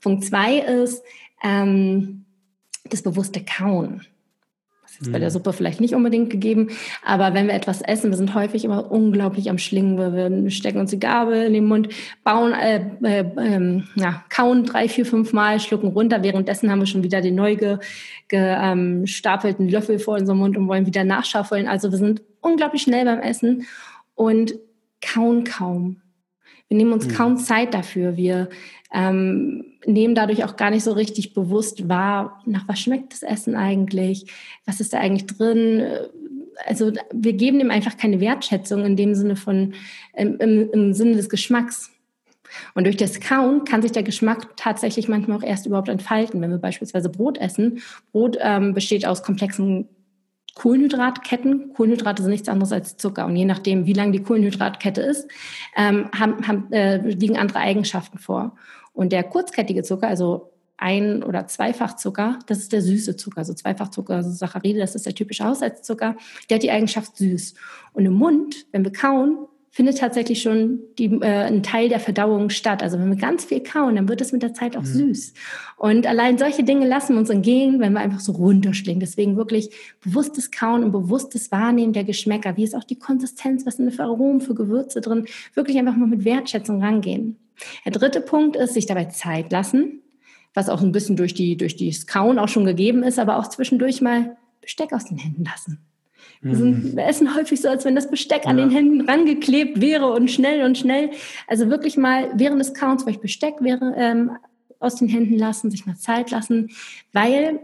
Punkt zwei ist ähm, das bewusste Kauen jetzt bei der. Suppe vielleicht nicht unbedingt gegeben, aber wenn wir etwas essen, wir sind häufig immer unglaublich am Schlingen, wir, stecken uns die Gabel in den Mund, bauen, äh, äh, äh, ja, kauen drei, vier, fünf Mal, schlucken runter. Währenddessen haben wir schon wieder den neu ge, gestapelten ähm, Löffel vor unserem Mund und wollen wieder nachschaufeln. Also wir sind unglaublich schnell beim Essen und kauen kaum. Wir nehmen uns mhm. kaum Zeit dafür. Wir ähm, nehmen dadurch auch gar nicht so richtig bewusst wahr, nach was schmeckt das Essen eigentlich, was ist da eigentlich drin. Also wir geben dem einfach keine Wertschätzung in dem Sinne von, im, im, im Sinne des Geschmacks. Und durch das Kauen kann sich der Geschmack tatsächlich manchmal auch erst überhaupt entfalten. Wenn wir beispielsweise Brot essen, Brot ähm, besteht aus komplexen Kohlenhydratketten. Kohlenhydrate sind nichts anderes als Zucker. Und je nachdem, wie lang die Kohlenhydratkette ist, ähm, haben, haben, äh, liegen andere Eigenschaften vor. Und der kurzkettige Zucker, also ein- oder Zweifachzucker, das ist der süße Zucker. Also Zweifachzucker, also Saccharide, das ist der typische Haushaltszucker. Der hat die Eigenschaft süß. Und im Mund, wenn wir kauen, findet tatsächlich schon die, äh, ein Teil der Verdauung statt. Also wenn wir ganz viel kauen, dann wird es mit der Zeit auch mhm. süß. Und allein solche Dinge lassen uns entgehen, wenn wir einfach so runterschlingen. Deswegen wirklich bewusstes Kauen und bewusstes Wahrnehmen der Geschmäcker. Wie ist auch die Konsistenz? Was sind für Aromen, für Gewürze drin? Wirklich einfach mal mit Wertschätzung rangehen. Der dritte Punkt ist, sich dabei Zeit lassen, was auch ein bisschen durch, die, durch das Kauen auch schon gegeben ist, aber auch zwischendurch mal Besteck aus den Händen lassen. Wir, sind, mhm. wir essen häufig so, als wenn das Besteck an den Händen rangeklebt wäre und schnell und schnell. Also wirklich mal während des Kauens vielleicht Besteck wäre, ähm, aus den Händen lassen, sich mal Zeit lassen, weil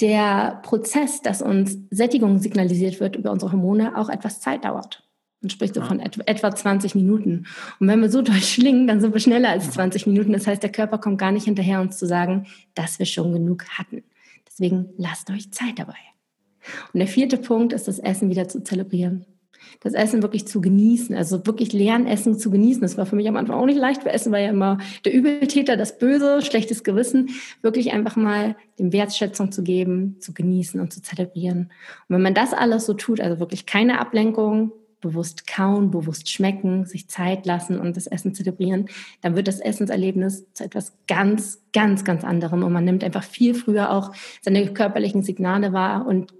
der Prozess, dass uns Sättigung signalisiert wird über unsere Hormone, auch etwas Zeit dauert. Man spricht so von etwa 20 Minuten. Und wenn wir so [LAUGHS] durchschlingen, dann sind wir schneller als 20 Minuten. Das heißt, der Körper kommt gar nicht hinterher, uns zu sagen, dass wir schon genug hatten. Deswegen lasst euch Zeit dabei. Und der vierte Punkt ist, das Essen wieder zu zelebrieren. Das Essen wirklich zu genießen, also wirklich lernen, Essen zu genießen. Das war für mich am Anfang auch nicht leicht, weil Essen war ja immer der Übeltäter, das Böse, schlechtes Gewissen. Wirklich einfach mal dem Wertschätzung zu geben, zu genießen und zu zelebrieren. Und wenn man das alles so tut, also wirklich keine Ablenkung, bewusst kauen, bewusst schmecken, sich Zeit lassen und das Essen zelebrieren, dann wird das Essenserlebnis zu etwas ganz, ganz, ganz anderem und man nimmt einfach viel früher auch seine körperlichen Signale wahr und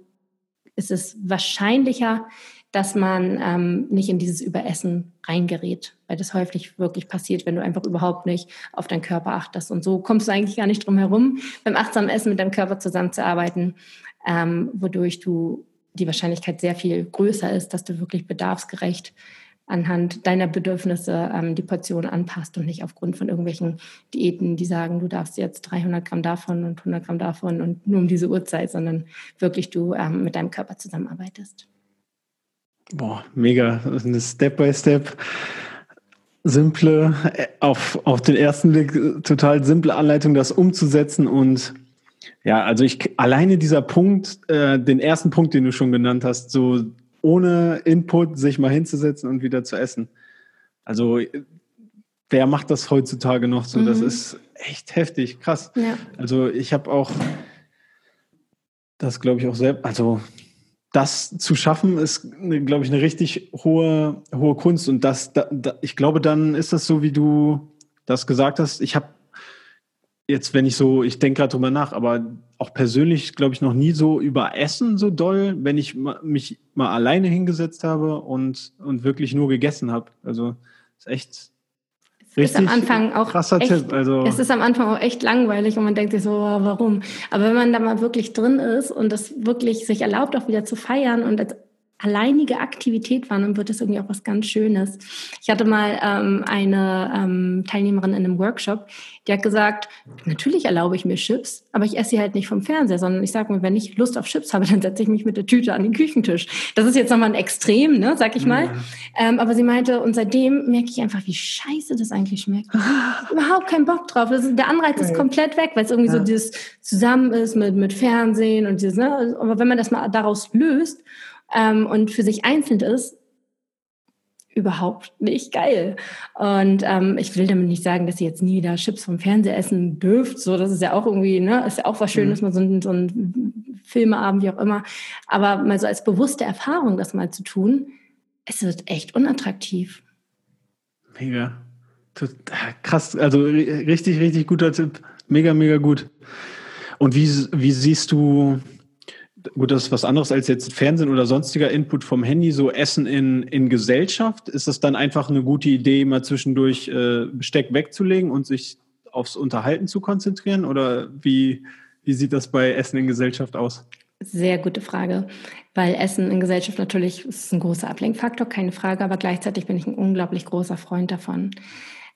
es ist wahrscheinlicher, dass man ähm, nicht in dieses Überessen reingerät, weil das häufig wirklich passiert, wenn du einfach überhaupt nicht auf deinen Körper achtest. Und so kommst du eigentlich gar nicht drum herum, beim achtsamen Essen mit deinem Körper zusammenzuarbeiten, ähm, wodurch du die Wahrscheinlichkeit sehr viel größer ist, dass du wirklich bedarfsgerecht anhand deiner Bedürfnisse ähm, die Portion anpasst und nicht aufgrund von irgendwelchen Diäten, die sagen, du darfst jetzt 300 Gramm davon und 100 Gramm davon und nur um diese Uhrzeit, sondern wirklich du ähm, mit deinem Körper zusammenarbeitest. Boah, mega. Eine Step-by-Step, simple, äh, auf, auf den ersten Blick total simple Anleitung, das umzusetzen und ja, also ich alleine dieser Punkt, äh, den ersten Punkt, den du schon genannt hast, so ohne Input sich mal hinzusetzen und wieder zu essen. Also wer macht das heutzutage noch so? Mhm. Das ist echt heftig, krass. Ja. Also ich habe auch das, glaube ich, auch selbst, also das zu schaffen, ist, glaube ich, eine richtig hohe, hohe Kunst. Und das, da, da, ich glaube, dann ist das so, wie du das gesagt hast. Ich habe jetzt, wenn ich so, ich denke gerade drüber nach, aber auch persönlich, glaube ich, noch nie so über Essen so doll, wenn ich mich mal alleine hingesetzt habe und, und wirklich nur gegessen habe. Also ist echt Richtig ist am Anfang auch krasser echt, Tipp. Also es ist am Anfang auch echt langweilig und man denkt sich so, oh, warum? Aber wenn man da mal wirklich drin ist und das wirklich sich erlaubt, auch wieder zu feiern und als alleinige Aktivität dann wird es irgendwie auch was ganz Schönes. Ich hatte mal ähm, eine ähm, Teilnehmerin in einem Workshop, die hat gesagt, natürlich erlaube ich mir Chips, aber ich esse sie halt nicht vom Fernseher, sondern ich sage mir, wenn ich Lust auf Chips habe, dann setze ich mich mit der Tüte an den Küchentisch. Das ist jetzt nochmal ein Extrem, ne, sag ich mal. Ja. Ähm, aber sie meinte, und seitdem merke ich einfach, wie scheiße das eigentlich schmeckt. [LAUGHS] überhaupt keinen Bock drauf. Ist, der Anreiz ist komplett weg, weil es irgendwie ja. so dieses zusammen ist mit, mit Fernsehen und dieses, ne, aber wenn man das mal daraus löst ähm, und für sich einzeln ist, überhaupt nicht geil. Und ähm, ich will damit nicht sagen, dass ihr jetzt nie wieder Chips vom Fernseher essen dürft. So, das ist ja auch irgendwie, ne, ist ja auch was Schönes, mhm. mal so ein, so ein Filmeabend, wie auch immer. Aber mal so als bewusste Erfahrung, das mal zu tun, es wird echt unattraktiv. Mega. Krass, also richtig, richtig guter Tipp. Mega, mega gut. Und wie, wie siehst du gut, das ist was anderes als jetzt Fernsehen oder sonstiger Input vom Handy, so Essen in, in Gesellschaft. Ist das dann einfach eine gute Idee, mal zwischendurch äh, Besteck wegzulegen und sich aufs Unterhalten zu konzentrieren? Oder wie, wie sieht das bei Essen in Gesellschaft aus? Sehr gute Frage, weil Essen in Gesellschaft natürlich ist ein großer Ablenkfaktor, keine Frage, aber gleichzeitig bin ich ein unglaublich großer Freund davon.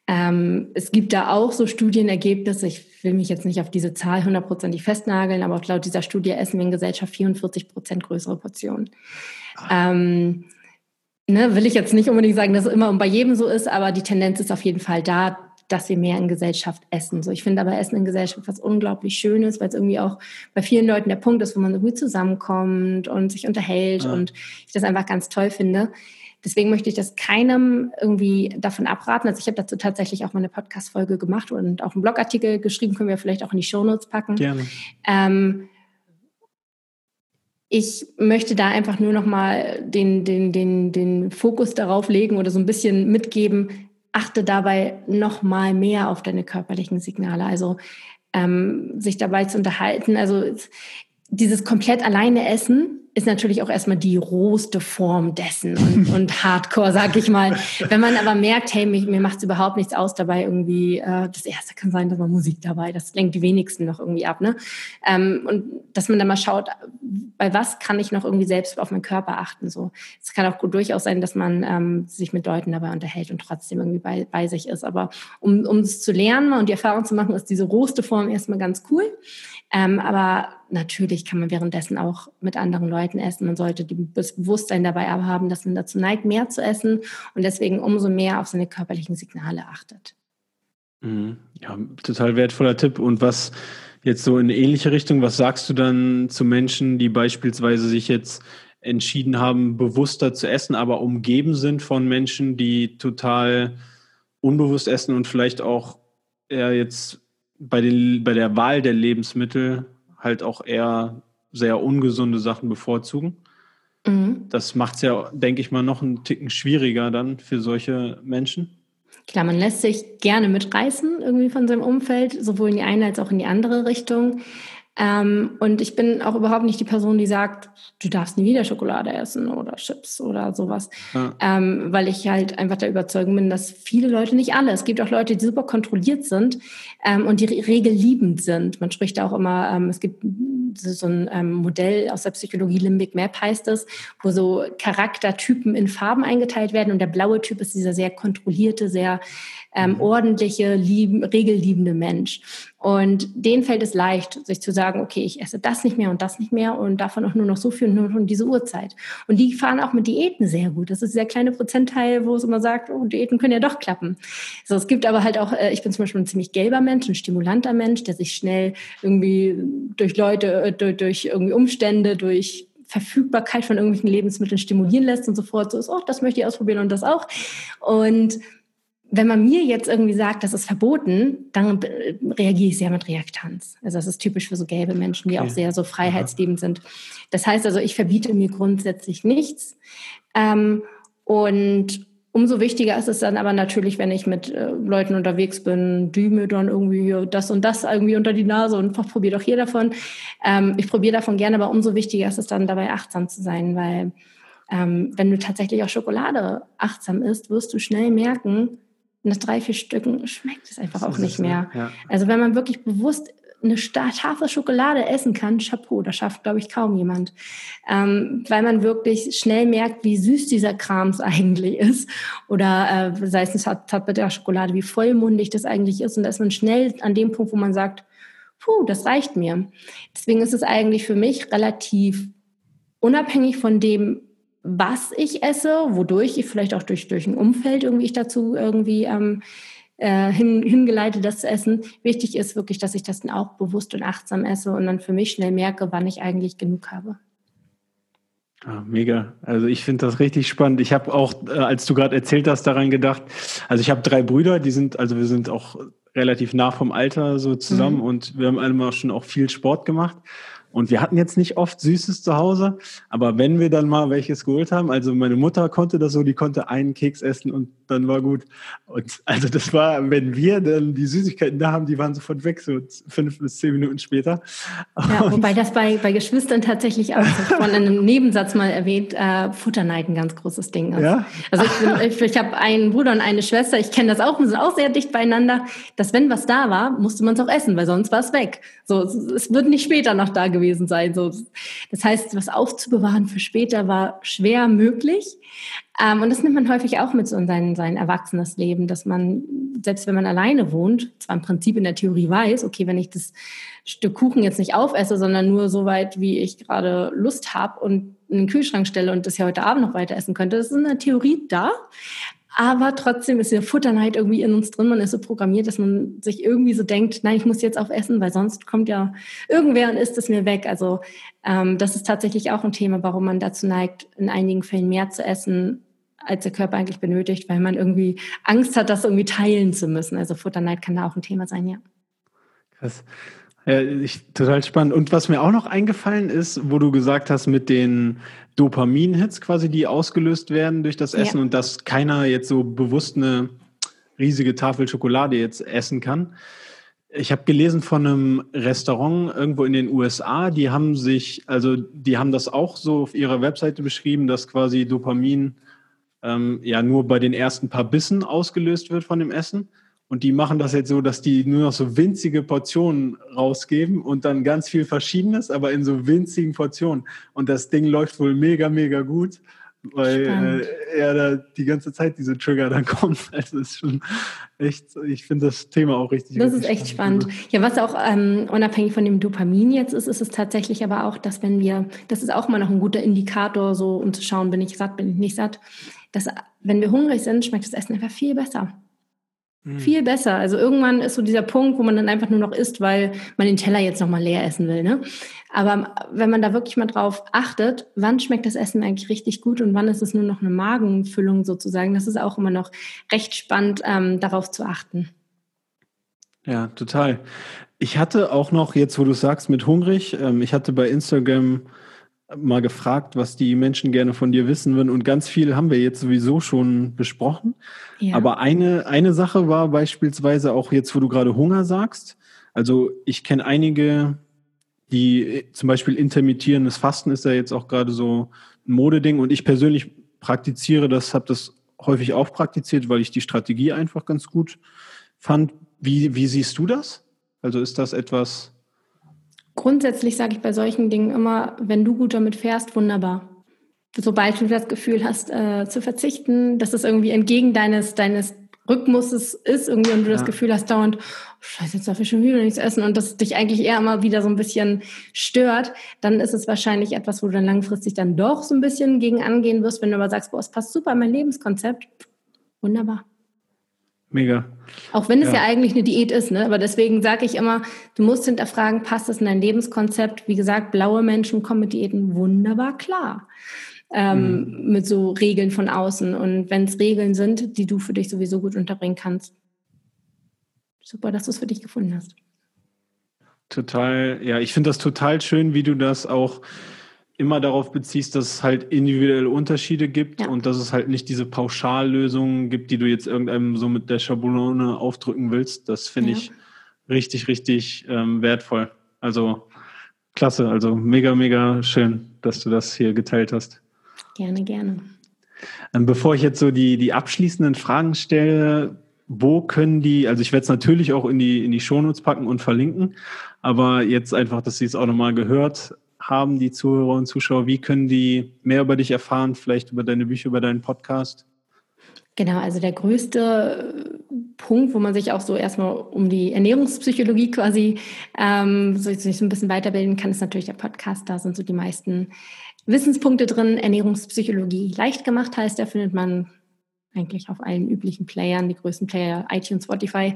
Ähm, es gibt da auch so Studienergebnisse, ich will mich jetzt nicht auf diese Zahl hundertprozentig festnageln, aber laut dieser Studie essen wir in Gesellschaft 44 Prozent größere Portionen. Ähm, ne, will ich jetzt nicht unbedingt sagen, dass es immer und bei jedem so ist, aber die Tendenz ist auf jeden Fall da, dass wir mehr in Gesellschaft essen. So, ich finde aber Essen in Gesellschaft was unglaublich Schönes, weil es irgendwie auch bei vielen Leuten der Punkt ist, wo man irgendwie zusammenkommt und sich unterhält ja. und ich das einfach ganz toll finde. Deswegen möchte ich das keinem irgendwie davon abraten. Also ich habe dazu tatsächlich auch mal eine Podcast-Folge gemacht und auch einen Blogartikel geschrieben, können wir vielleicht auch in die Shownotes packen. Gerne. Ähm, ich möchte da einfach nur noch mal den, den, den, den Fokus darauf legen oder so ein bisschen mitgeben, achte dabei noch mal mehr auf deine körperlichen Signale. Also ähm, sich dabei zu unterhalten. Also dieses komplett alleine Essen ist natürlich auch erstmal die rohste Form dessen und, [LAUGHS] und Hardcore, sag ich mal. Wenn man aber merkt, hey, mir, mir macht es überhaupt nichts aus dabei irgendwie, äh, das erste kann sein, dass man Musik dabei, das lenkt die wenigsten noch irgendwie ab, ne? Ähm, und dass man dann mal schaut, bei was kann ich noch irgendwie selbst auf meinen Körper achten, so. Es kann auch gut durchaus sein, dass man ähm, sich mit Leuten dabei unterhält und trotzdem irgendwie bei, bei sich ist. Aber um, um es zu lernen und die Erfahrung zu machen, ist diese rohste Form erstmal ganz cool. Ähm, aber natürlich kann man währenddessen auch mit anderen Leuten essen. Man sollte das Bewusstsein dabei aber haben, dass man dazu neigt, mehr zu essen und deswegen umso mehr auf seine körperlichen Signale achtet. Mhm. Ja, total wertvoller Tipp. Und was jetzt so in ähnliche Richtung, was sagst du dann zu Menschen, die beispielsweise sich jetzt entschieden haben, bewusster zu essen, aber umgeben sind von Menschen, die total unbewusst essen und vielleicht auch eher jetzt bei, den, bei der Wahl der Lebensmittel halt auch eher sehr ungesunde Sachen bevorzugen. Mhm. Das macht es ja, denke ich mal, noch einen Ticken schwieriger dann für solche Menschen. Klar, man lässt sich gerne mitreißen irgendwie von seinem Umfeld, sowohl in die eine als auch in die andere Richtung. Ähm, und ich bin auch überhaupt nicht die Person, die sagt, du darfst nie wieder Schokolade essen oder Chips oder sowas. Ja. Ähm, weil ich halt einfach der Überzeugung bin, dass viele Leute, nicht alle, es gibt auch Leute, die super kontrolliert sind ähm, und die regelliebend sind. Man spricht auch immer, ähm, es gibt so ein ähm, Modell aus der Psychologie, Limbic Map heißt es, wo so Charaktertypen in Farben eingeteilt werden und der blaue Typ ist dieser sehr kontrollierte, sehr ähm, mhm. ordentliche, lieben, regelliebende Mensch. Und denen fällt es leicht, sich zu sagen, okay, ich esse das nicht mehr und das nicht mehr und davon auch nur noch so viel und nur noch diese Uhrzeit. Und die fahren auch mit Diäten sehr gut. Das ist der kleine Prozentteil, wo es immer sagt, oh, Diäten können ja doch klappen. So, es gibt aber halt auch, äh, ich bin zum Beispiel ein ziemlich gelber Mensch, ein stimulanter Mensch, der sich schnell irgendwie durch Leute, äh, durch, durch irgendwie Umstände, durch Verfügbarkeit von irgendwelchen Lebensmitteln stimulieren lässt und so fort. So ist, oh, das möchte ich ausprobieren und das auch. Und wenn man mir jetzt irgendwie sagt, das ist verboten, dann reagiere ich sehr mit Reaktanz. Also das ist typisch für so gelbe Menschen, die okay. auch sehr so freiheitsliebend sind. Das heißt also, ich verbiete mir grundsätzlich nichts. Ähm, und umso wichtiger ist es dann aber natürlich, wenn ich mit äh, Leuten unterwegs bin, die mir dann irgendwie das und das irgendwie unter die Nase und probiere doch hier davon. Ähm, ich probiere davon gerne, aber umso wichtiger ist es dann dabei achtsam zu sein, weil ähm, wenn du tatsächlich auch Schokolade achtsam isst, wirst du schnell merken, nach drei, vier Stücken schmeckt es einfach auch nicht mehr. Ja. Also wenn man wirklich bewusst eine Tafel Schokolade essen kann, Chapeau, das schafft, glaube ich, kaum jemand. Ähm, weil man wirklich schnell merkt, wie süß dieser Krams [LAUGHS] eigentlich ist. Oder äh, sei es eine Zartbitterschokolade, wie vollmundig das eigentlich ist. Und da ist man schnell an dem Punkt, wo man sagt, puh, das reicht mir. Deswegen ist es eigentlich für mich relativ unabhängig von dem, was ich esse, wodurch ich vielleicht auch durch, durch ein Umfeld irgendwie ich dazu irgendwie ähm, äh, hin, hingeleitet, das zu essen. Wichtig ist wirklich, dass ich das dann auch bewusst und achtsam esse und dann für mich schnell merke, wann ich eigentlich genug habe. Ah, mega. Also ich finde das richtig spannend. Ich habe auch, äh, als du gerade erzählt hast, daran gedacht. Also ich habe drei Brüder, die sind, also wir sind auch relativ nah vom Alter so zusammen mhm. und wir haben alle schon auch viel Sport gemacht. Und wir hatten jetzt nicht oft Süßes zu Hause, aber wenn wir dann mal welches geholt haben, also meine Mutter konnte das so, die konnte einen Keks essen und dann war gut. Und also das war, wenn wir dann die Süßigkeiten da haben, die waren sofort weg, so fünf bis zehn Minuten später. Ja, und wobei das bei, bei Geschwistern tatsächlich auch von einem Nebensatz mal erwähnt, äh, Futterneid ein ganz großes Ding ist. Ja? Also ich, ich, ich habe einen Bruder und eine Schwester, ich kenne das auch, wir sind auch sehr dicht beieinander, dass wenn was da war, musste man es auch essen, weil sonst war es weg. So, es wird nicht später noch da gewesen sein. So, das heißt, was aufzubewahren für später war schwer möglich. Ähm, und das nimmt man häufig auch mit so in sein, sein erwachsenes Leben, dass man, selbst wenn man alleine wohnt, zwar im Prinzip in der Theorie weiß, okay, wenn ich das Stück Kuchen jetzt nicht aufesse, sondern nur so weit, wie ich gerade Lust habe und in den Kühlschrank stelle und das ja heute Abend noch weiter essen könnte, das ist in der Theorie da. Aber trotzdem ist der Futterneid irgendwie in uns drin. Man ist so programmiert, dass man sich irgendwie so denkt, nein, ich muss jetzt auf Essen, weil sonst kommt ja irgendwer und isst es mir weg. Also ähm, das ist tatsächlich auch ein Thema, warum man dazu neigt, in einigen Fällen mehr zu essen, als der Körper eigentlich benötigt, weil man irgendwie Angst hat, das irgendwie teilen zu müssen. Also Futterneid kann da auch ein Thema sein, ja. Krass. Ja, ich, total spannend. Und was mir auch noch eingefallen ist, wo du gesagt hast, mit den Dopamin-Hits quasi, die ausgelöst werden durch das Essen ja. und dass keiner jetzt so bewusst eine riesige Tafel Schokolade jetzt essen kann. Ich habe gelesen von einem Restaurant irgendwo in den USA, die haben sich, also die haben das auch so auf ihrer Webseite beschrieben, dass quasi Dopamin ähm, ja nur bei den ersten paar Bissen ausgelöst wird von dem Essen. Und die machen das jetzt so, dass die nur noch so winzige Portionen rausgeben und dann ganz viel Verschiedenes, aber in so winzigen Portionen. Und das Ding läuft wohl mega, mega gut, weil äh, er da die ganze Zeit diese Trigger dann [LAUGHS] kommt. Also ist schon echt, ich finde das Thema auch richtig. Das richtig ist echt spannend. spannend. Ja, was auch ähm, unabhängig von dem Dopamin jetzt ist, ist es tatsächlich aber auch, dass wenn wir, das ist auch mal noch ein guter Indikator, so um zu schauen, bin ich satt, bin ich nicht satt, dass wenn wir hungrig sind, schmeckt das Essen einfach viel besser. Mhm. Viel besser. Also irgendwann ist so dieser Punkt, wo man dann einfach nur noch isst, weil man den Teller jetzt nochmal leer essen will. Ne? Aber wenn man da wirklich mal drauf achtet, wann schmeckt das Essen eigentlich richtig gut und wann ist es nur noch eine Magenfüllung sozusagen, das ist auch immer noch recht spannend, ähm, darauf zu achten. Ja, total. Ich hatte auch noch, jetzt wo du sagst, mit hungrig, ähm, ich hatte bei Instagram mal gefragt, was die Menschen gerne von dir wissen würden. Und ganz viel haben wir jetzt sowieso schon besprochen. Ja. Aber eine, eine Sache war beispielsweise auch jetzt, wo du gerade Hunger sagst. Also ich kenne einige die zum Beispiel intermittierendes Fasten ist ja jetzt auch gerade so ein Modeding und ich persönlich praktiziere das, habe das häufig auch praktiziert, weil ich die Strategie einfach ganz gut fand. Wie, wie siehst du das? Also ist das etwas? Grundsätzlich sage ich bei solchen Dingen immer, wenn du gut damit fährst, wunderbar. Sobald du das Gefühl hast, äh, zu verzichten, dass es irgendwie entgegen deines, deines Rhythmus ist irgendwie und du ja. das Gefühl hast dauernd, oh, scheiße, jetzt darf ich schon wieder nichts essen und das dich eigentlich eher immer wieder so ein bisschen stört, dann ist es wahrscheinlich etwas, wo du dann langfristig dann doch so ein bisschen gegen angehen wirst, wenn du aber sagst, boah, es passt super in mein Lebenskonzept. Wunderbar. Mega. Auch wenn es ja, ja eigentlich eine Diät ist, ne? Aber deswegen sage ich immer, du musst hinterfragen, passt es in dein Lebenskonzept? Wie gesagt, blaue Menschen kommen mit Diäten wunderbar klar ähm, mhm. mit so Regeln von außen. Und wenn es Regeln sind, die du für dich sowieso gut unterbringen kannst, super, dass du es für dich gefunden hast. Total, ja, ich finde das total schön, wie du das auch immer darauf beziehst, dass es halt individuelle Unterschiede gibt ja. und dass es halt nicht diese Pauschallösungen gibt, die du jetzt irgendeinem so mit der Schablone aufdrücken willst. Das finde ja. ich richtig, richtig ähm, wertvoll. Also klasse, also mega, mega schön, dass du das hier geteilt hast. Gerne, gerne. Ähm, bevor ich jetzt so die, die abschließenden Fragen stelle, wo können die, also ich werde es natürlich auch in die, in die Shownotes packen und verlinken, aber jetzt einfach, dass Sie es auch nochmal gehört haben, die Zuhörer und Zuschauer, wie können die mehr über dich erfahren, vielleicht über deine Bücher, über deinen Podcast? Genau, also der größte Punkt, wo man sich auch so erstmal um die Ernährungspsychologie quasi ähm, so, so ein bisschen weiterbilden kann, ist natürlich der Podcast. Da sind so die meisten Wissenspunkte drin. Ernährungspsychologie leicht gemacht heißt, da findet man eigentlich auf allen üblichen Playern, die größten Player, iTunes, Spotify,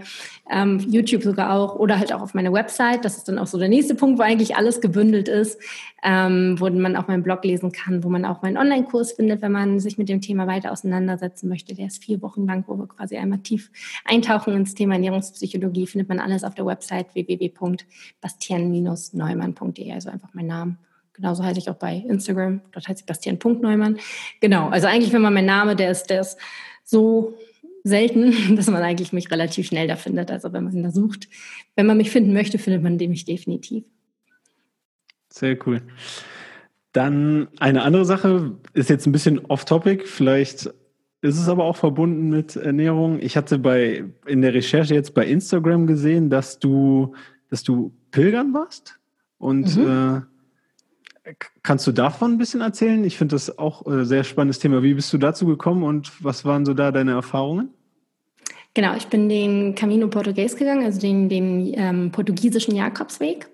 ähm, YouTube sogar auch oder halt auch auf meiner Website. Das ist dann auch so der nächste Punkt, wo eigentlich alles gebündelt ist, ähm, wo man auch meinen Blog lesen kann, wo man auch meinen Online-Kurs findet, wenn man sich mit dem Thema weiter auseinandersetzen möchte. Der ist vier Wochen lang, wo wir quasi einmal tief eintauchen ins Thema Ernährungspsychologie. Findet man alles auf der Website www.bastian-neumann.de, also einfach mein Name. Genauso heiße ich auch bei Instagram. Dort heißt ich Bastian.neumann. Genau. Also eigentlich, wenn man mein Name, der ist, der ist so selten, [LAUGHS] dass man eigentlich mich relativ schnell da findet. Also wenn man da sucht, wenn man mich finden möchte, findet man mich definitiv. Sehr cool. Dann eine andere Sache ist jetzt ein bisschen off-topic. Vielleicht ist es aber auch verbunden mit Ernährung. Ich hatte bei in der Recherche jetzt bei Instagram gesehen, dass du, dass du pilgern warst und mhm. äh, Kannst du davon ein bisschen erzählen? Ich finde das auch ein äh, sehr spannendes Thema. Wie bist du dazu gekommen und was waren so da deine Erfahrungen? Genau, ich bin den Camino Portugues gegangen, also den, den ähm, portugiesischen Jakobsweg.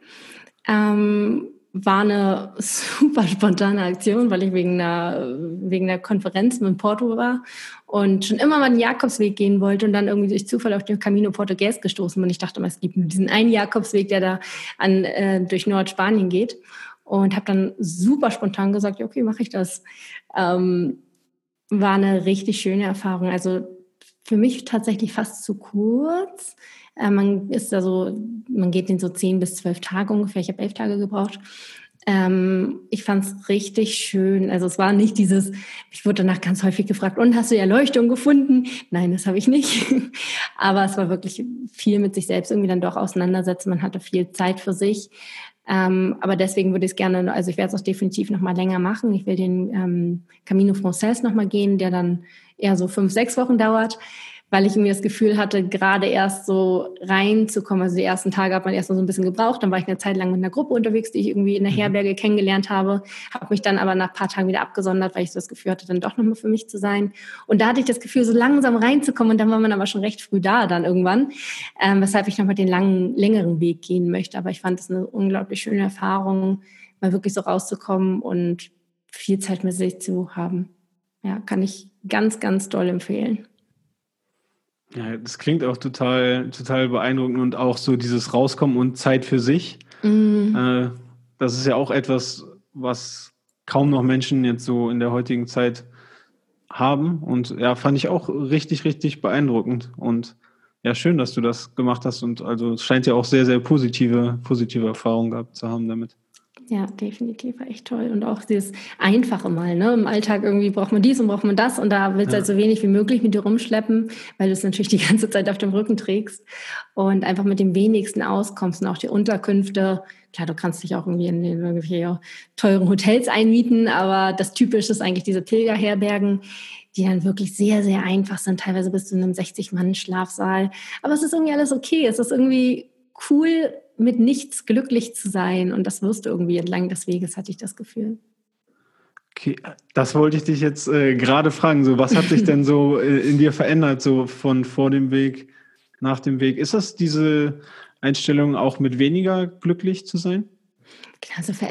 Ähm, war eine [LAUGHS] super spontane Aktion, weil ich wegen einer, wegen einer Konferenz mit Porto war und schon immer mal den Jakobsweg gehen wollte und dann irgendwie durch Zufall auf den Camino Portugues gestoßen bin. Ich dachte, es gibt diesen einen Jakobsweg, der da an, äh, durch Nordspanien geht und habe dann super spontan gesagt, okay, mache ich das. Ähm, war eine richtig schöne Erfahrung. Also für mich tatsächlich fast zu kurz. Äh, man ist da so, man geht in so zehn bis zwölf Tage ungefähr. Ich habe elf Tage gebraucht. Ähm, ich fand es richtig schön. Also es war nicht dieses, ich wurde danach ganz häufig gefragt, und hast du die Erleuchtung gefunden? Nein, das habe ich nicht. [LAUGHS] Aber es war wirklich viel mit sich selbst irgendwie dann doch auseinandersetzen. Man hatte viel Zeit für sich. Ähm, aber deswegen würde ich es gerne, also ich werde es auch definitiv noch mal länger machen. Ich will den ähm, Camino Frances noch mal gehen, der dann eher so fünf, sechs Wochen dauert weil ich irgendwie das Gefühl hatte, gerade erst so reinzukommen. Also die ersten Tage hat man erst mal so ein bisschen gebraucht. Dann war ich eine Zeit lang mit einer Gruppe unterwegs, die ich irgendwie in der mhm. Herberge kennengelernt habe. Habe mich dann aber nach ein paar Tagen wieder abgesondert, weil ich so das Gefühl hatte, dann doch nochmal für mich zu sein. Und da hatte ich das Gefühl, so langsam reinzukommen. Und dann war man aber schon recht früh da dann irgendwann. Ähm, weshalb ich nochmal den langen, längeren Weg gehen möchte. Aber ich fand es eine unglaublich schöne Erfahrung, mal wirklich so rauszukommen und viel Zeit mit sich zu haben. Ja, kann ich ganz, ganz doll empfehlen. Ja, das klingt auch total, total beeindruckend und auch so dieses Rauskommen und Zeit für sich. Mhm. Äh, das ist ja auch etwas, was kaum noch Menschen jetzt so in der heutigen Zeit haben. Und ja, fand ich auch richtig, richtig beeindruckend. Und ja, schön, dass du das gemacht hast. Und also es scheint ja auch sehr, sehr positive, positive Erfahrungen gehabt zu haben damit. Ja, definitiv, war echt toll. Und auch dieses Einfache mal, ne? Im Alltag irgendwie braucht man dies und braucht man das und da willst du ja. halt so wenig wie möglich mit dir rumschleppen, weil du es natürlich die ganze Zeit auf dem Rücken trägst und einfach mit dem wenigsten auskommst und auch die Unterkünfte. Klar, du kannst dich auch irgendwie in, in irgendwelche teuren Hotels einmieten, aber das Typische ist eigentlich diese Pilgerherbergen, die dann wirklich sehr, sehr einfach sind. Teilweise bist du in einem 60-Mann-Schlafsaal. Aber es ist irgendwie alles okay. Es ist irgendwie cool, mit nichts glücklich zu sein. Und das wirst du irgendwie entlang des Weges, hatte ich das Gefühl. Okay, das wollte ich dich jetzt äh, gerade fragen. So, was hat sich denn so [LAUGHS] äh, in dir verändert, so von vor dem Weg, nach dem Weg? Ist das diese Einstellung, auch mit weniger glücklich zu sein? Also Ver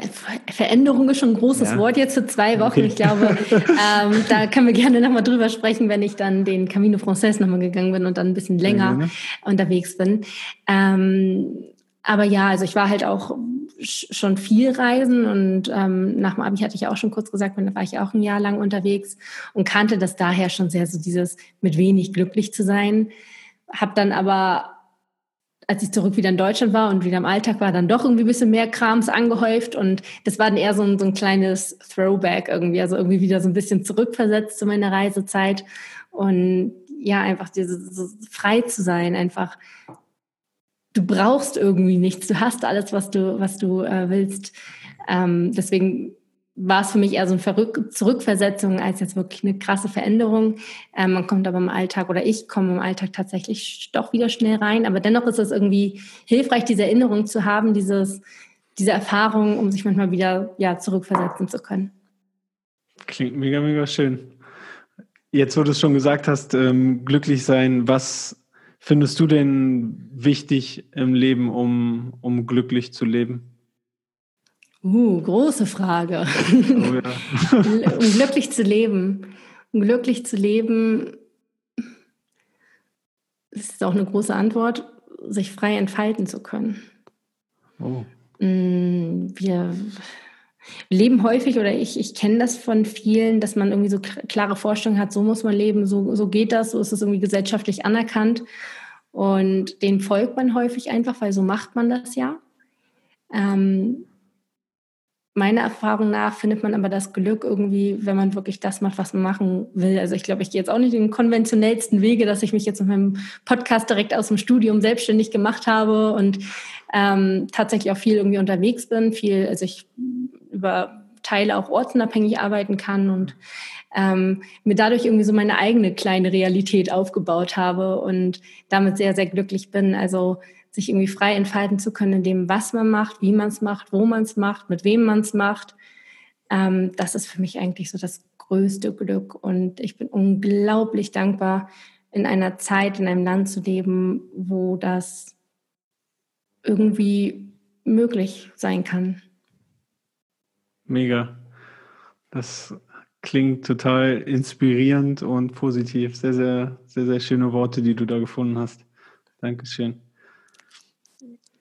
Veränderung ist schon ein großes ja. Wort jetzt für zwei Wochen. Okay. Ich glaube, [LAUGHS] ähm, da können wir gerne nochmal drüber sprechen, wenn ich dann den Camino Frances nochmal gegangen bin und dann ein bisschen länger ja, unterwegs bin. Ähm, aber ja, also ich war halt auch schon viel reisen und ähm, nach dem Abi hatte ich auch schon kurz gesagt, da war ich auch ein Jahr lang unterwegs und kannte das daher schon sehr, so dieses mit wenig glücklich zu sein. Hab dann aber, als ich zurück wieder in Deutschland war und wieder im Alltag war, dann doch irgendwie ein bisschen mehr Krams angehäuft und das war dann eher so ein, so ein kleines Throwback irgendwie, also irgendwie wieder so ein bisschen zurückversetzt zu meiner Reisezeit und ja, einfach diese, so frei zu sein, einfach du brauchst irgendwie nichts, du hast alles, was du, was du äh, willst. Ähm, deswegen war es für mich eher so eine Verrück Zurückversetzung als jetzt wirklich eine krasse Veränderung. Ähm, man kommt aber im Alltag oder ich komme im Alltag tatsächlich doch wieder schnell rein. Aber dennoch ist es irgendwie hilfreich, diese Erinnerung zu haben, dieses, diese Erfahrung, um sich manchmal wieder ja, zurückversetzen zu können. Klingt mega, mega schön. Jetzt, wo du es schon gesagt hast, ähm, glücklich sein, was findest du denn wichtig im Leben, um, um glücklich zu leben? Uh, große Frage. Oh, ja. [LAUGHS] um glücklich zu leben. Um glücklich zu leben, das ist auch eine große Antwort, sich frei entfalten zu können. Oh. Mm, leben häufig, oder ich, ich kenne das von vielen, dass man irgendwie so klare Vorstellungen hat, so muss man leben, so, so geht das, so ist es irgendwie gesellschaftlich anerkannt. Und den folgt man häufig einfach, weil so macht man das ja. Ähm, meiner Erfahrung nach findet man aber das Glück irgendwie, wenn man wirklich das macht, was man machen will. Also ich glaube, ich gehe jetzt auch nicht den konventionellsten Wege, dass ich mich jetzt mit meinem Podcast direkt aus dem Studium selbstständig gemacht habe und ähm, tatsächlich auch viel irgendwie unterwegs bin, viel, also ich über Teile auch ortsunabhängig arbeiten kann und ähm, mir dadurch irgendwie so meine eigene kleine Realität aufgebaut habe und damit sehr, sehr glücklich bin. Also sich irgendwie frei entfalten zu können in dem, was man macht, wie man es macht, wo man es macht, mit wem man es macht. Ähm, das ist für mich eigentlich so das größte Glück. Und ich bin unglaublich dankbar, in einer Zeit, in einem Land zu leben, wo das irgendwie möglich sein kann. Mega. Das klingt total inspirierend und positiv. Sehr, sehr, sehr, sehr schöne Worte, die du da gefunden hast. Dankeschön.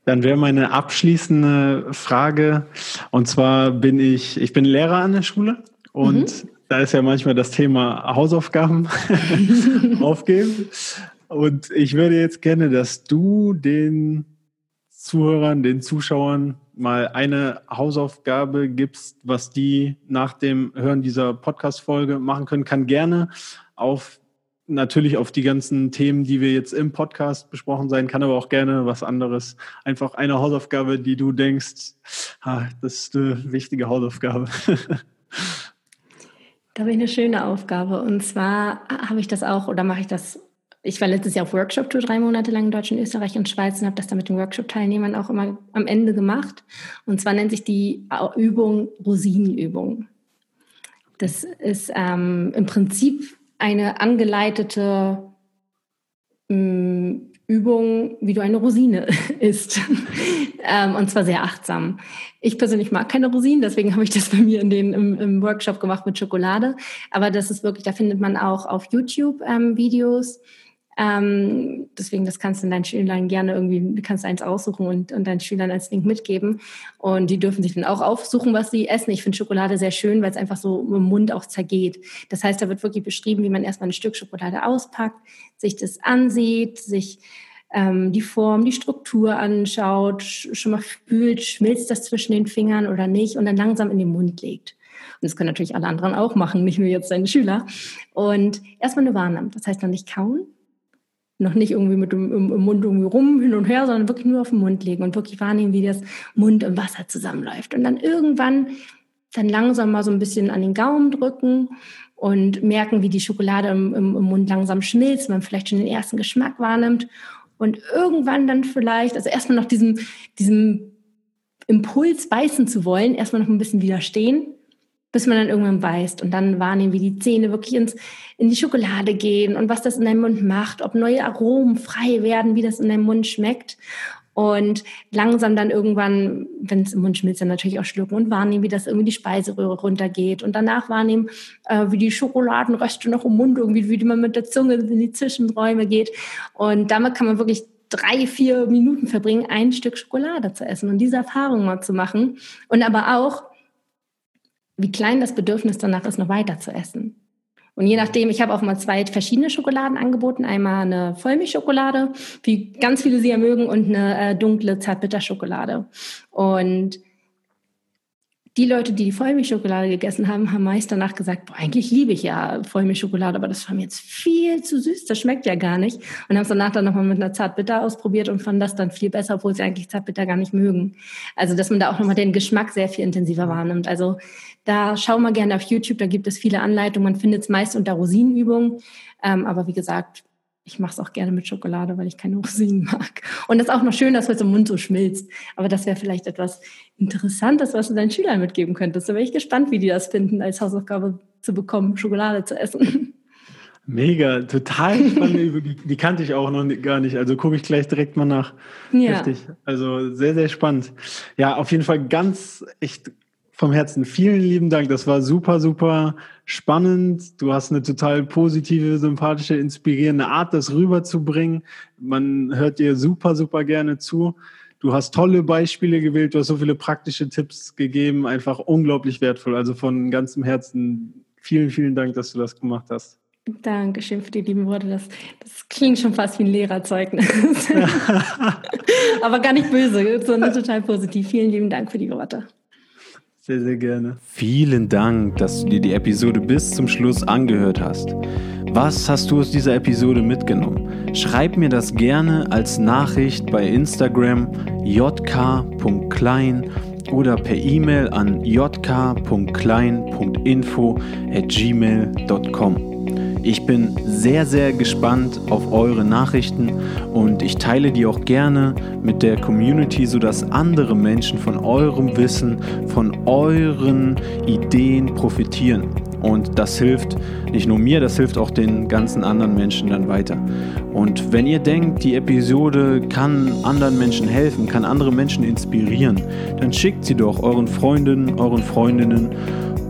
Dann wäre meine abschließende Frage, und zwar bin ich, ich bin Lehrer an der Schule und mhm. da ist ja manchmal das Thema Hausaufgaben [LAUGHS] [LAUGHS] aufgeben. Und ich würde jetzt gerne, dass du den Zuhörern, den Zuschauern mal eine Hausaufgabe gibst, was die nach dem Hören dieser Podcast-Folge machen können, kann gerne auf natürlich auf die ganzen Themen, die wir jetzt im Podcast besprochen sein, kann aber auch gerne was anderes. Einfach eine Hausaufgabe, die du denkst, ah, das ist eine wichtige Hausaufgabe. [LAUGHS] Da habe ich eine schöne Aufgabe. Und zwar habe ich das auch, oder mache ich das ich war letztes Jahr auf Workshop-Tour drei Monate lang in Deutschland, Österreich und Schweiz und habe das dann mit den Workshop-Teilnehmern auch immer am Ende gemacht. Und zwar nennt sich die Übung Rosinenübung. Das ist ähm, im Prinzip eine angeleitete ähm, Übung, wie du eine Rosine [LAUGHS] isst. ähm, und zwar sehr achtsam. Ich persönlich mag keine Rosinen, deswegen habe ich das bei mir in den, im, im, Workshop gemacht mit Schokolade. Aber das ist wirklich, da findet man auch auf YouTube ähm, Videos ähm, deswegen, das kannst du deinen Schülern gerne irgendwie, kannst eins aussuchen und, und deinen Schülern als Link mitgeben. Und die dürfen sich dann auch aufsuchen, was sie essen. Ich finde Schokolade sehr schön, weil es einfach so im Mund auch zergeht. Das heißt, da wird wirklich beschrieben, wie man erstmal ein Stück Schokolade auspackt, sich das ansieht, sich ähm, die Form, die Struktur anschaut, schon mal fühlt, schmilzt das zwischen den Fingern oder nicht und dann langsam in den Mund legt. Und das können natürlich alle anderen auch machen, nicht nur jetzt seine Schüler. Und erstmal nur wahrnimmt. Das heißt noch nicht kauen, noch nicht irgendwie mit dem im, im Mund irgendwie rum, hin und her, sondern wirklich nur auf den Mund legen und wirklich wahrnehmen, wie das Mund und Wasser zusammenläuft. Und dann irgendwann dann langsam mal so ein bisschen an den Gaumen drücken und merken, wie die Schokolade im, im, im Mund langsam schmilzt, man vielleicht schon den ersten Geschmack wahrnimmt und irgendwann dann vielleicht, also erstmal noch diesem, diesem Impuls beißen zu wollen, erstmal noch ein bisschen widerstehen, bis man dann irgendwann beißt und dann wahrnehmen, wie die Zähne wirklich ins, in die Schokolade gehen und was das in deinem Mund macht, ob neue Aromen frei werden, wie das in deinem Mund schmeckt und langsam dann irgendwann, wenn es im Mund schmilzt, dann natürlich auch schlucken und wahrnehmen, wie das irgendwie die Speiseröhre runtergeht und danach wahrnehmen, äh, wie die Schokoladenreste noch im Mund irgendwie, wie man mit der Zunge in die Zwischenräume geht. Und damit kann man wirklich drei, vier Minuten verbringen, ein Stück Schokolade zu essen und diese Erfahrung mal zu machen. Und aber auch, wie klein das Bedürfnis danach ist, noch weiter zu essen. Und je nachdem, ich habe auch mal zwei verschiedene Schokoladen angeboten. Einmal eine Vollmilchschokolade, wie ganz viele sie ja mögen, und eine äh, dunkle Zartbitterschokolade. Und die Leute, die die Vollmilchschokolade gegessen haben, haben meist danach gesagt, boah, eigentlich liebe ich ja Vollmilchschokolade, aber das war mir jetzt viel zu süß, das schmeckt ja gar nicht. Und haben es danach dann nochmal mit einer Zartbitter ausprobiert und fanden das dann viel besser, obwohl sie eigentlich Zartbitter gar nicht mögen. Also, dass man da auch nochmal den Geschmack sehr viel intensiver wahrnimmt. Also, da schau mal gerne auf YouTube, da gibt es viele Anleitungen. Man findet es meist unter Rosinenübungen. Ähm, aber wie gesagt, ich mache es auch gerne mit Schokolade, weil ich keine [LAUGHS] Rosinen mag. Und das ist auch noch schön, dass es im Mund so schmilzt. Aber das wäre vielleicht etwas Interessantes, was du deinen Schülern mitgeben könntest. Da wäre ich gespannt, wie die das finden, als Hausaufgabe zu bekommen, Schokolade zu essen. [LAUGHS] Mega, total spannend. die, die kannte ich auch noch gar nicht. Also gucke ich gleich direkt mal nach. Ja. Heftig. Also sehr, sehr spannend. Ja, auf jeden Fall ganz echt vom Herzen vielen lieben Dank. Das war super, super spannend. Du hast eine total positive, sympathische, inspirierende Art, das rüberzubringen. Man hört dir super, super gerne zu. Du hast tolle Beispiele gewählt, du hast so viele praktische Tipps gegeben, einfach unglaublich wertvoll. Also von ganzem Herzen vielen, vielen Dank, dass du das gemacht hast. Dankeschön für die lieben Worte. Das, das klingt schon fast wie ein Lehrerzeugnis. [LAUGHS] [LAUGHS] Aber gar nicht böse, sondern total positiv. Vielen lieben Dank für die Worte. Sehr, sehr gerne. Vielen Dank, dass du dir die Episode bis zum Schluss angehört hast. Was hast du aus dieser Episode mitgenommen? Schreib mir das gerne als Nachricht bei Instagram jk.klein oder per E-Mail an jk.klein.info at gmail.com. Ich bin sehr, sehr gespannt auf eure Nachrichten und ich teile die auch gerne mit der Community, sodass andere Menschen von eurem Wissen, von euren Ideen profitieren. Und das hilft nicht nur mir, das hilft auch den ganzen anderen Menschen dann weiter. Und wenn ihr denkt, die Episode kann anderen Menschen helfen, kann andere Menschen inspirieren, dann schickt sie doch euren Freundinnen, euren Freundinnen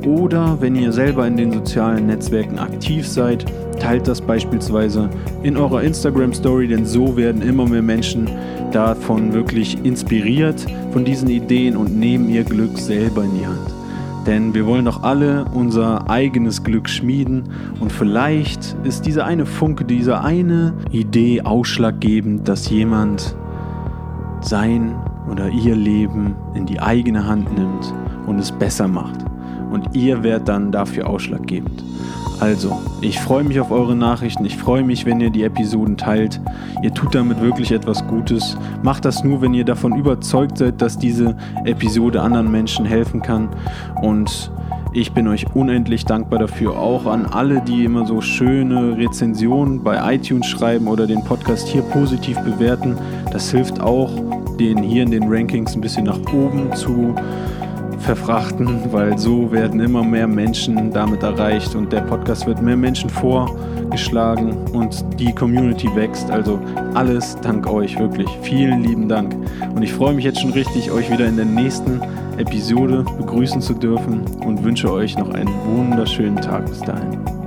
oder wenn ihr selber in den sozialen Netzwerken aktiv seid, teilt das beispielsweise in eurer Instagram Story, denn so werden immer mehr Menschen davon wirklich inspiriert von diesen Ideen und nehmen ihr Glück selber in die Hand. Denn wir wollen doch alle unser eigenes Glück schmieden und vielleicht ist diese eine Funke, diese eine Idee ausschlaggebend, dass jemand sein oder ihr Leben in die eigene Hand nimmt und es besser macht und ihr werdet dann dafür ausschlaggebend. Also, ich freue mich auf eure Nachrichten. Ich freue mich, wenn ihr die Episoden teilt. Ihr tut damit wirklich etwas Gutes. Macht das nur, wenn ihr davon überzeugt seid, dass diese Episode anderen Menschen helfen kann. Und ich bin euch unendlich dankbar dafür. Auch an alle, die immer so schöne Rezensionen bei iTunes schreiben oder den Podcast hier positiv bewerten. Das hilft auch, den hier in den Rankings ein bisschen nach oben zu verfrachten, weil so werden immer mehr Menschen damit erreicht und der Podcast wird mehr Menschen vorgeschlagen und die Community wächst. Also alles dank euch, wirklich. Vielen lieben Dank. Und ich freue mich jetzt schon richtig, euch wieder in der nächsten Episode begrüßen zu dürfen und wünsche euch noch einen wunderschönen Tag bis dahin.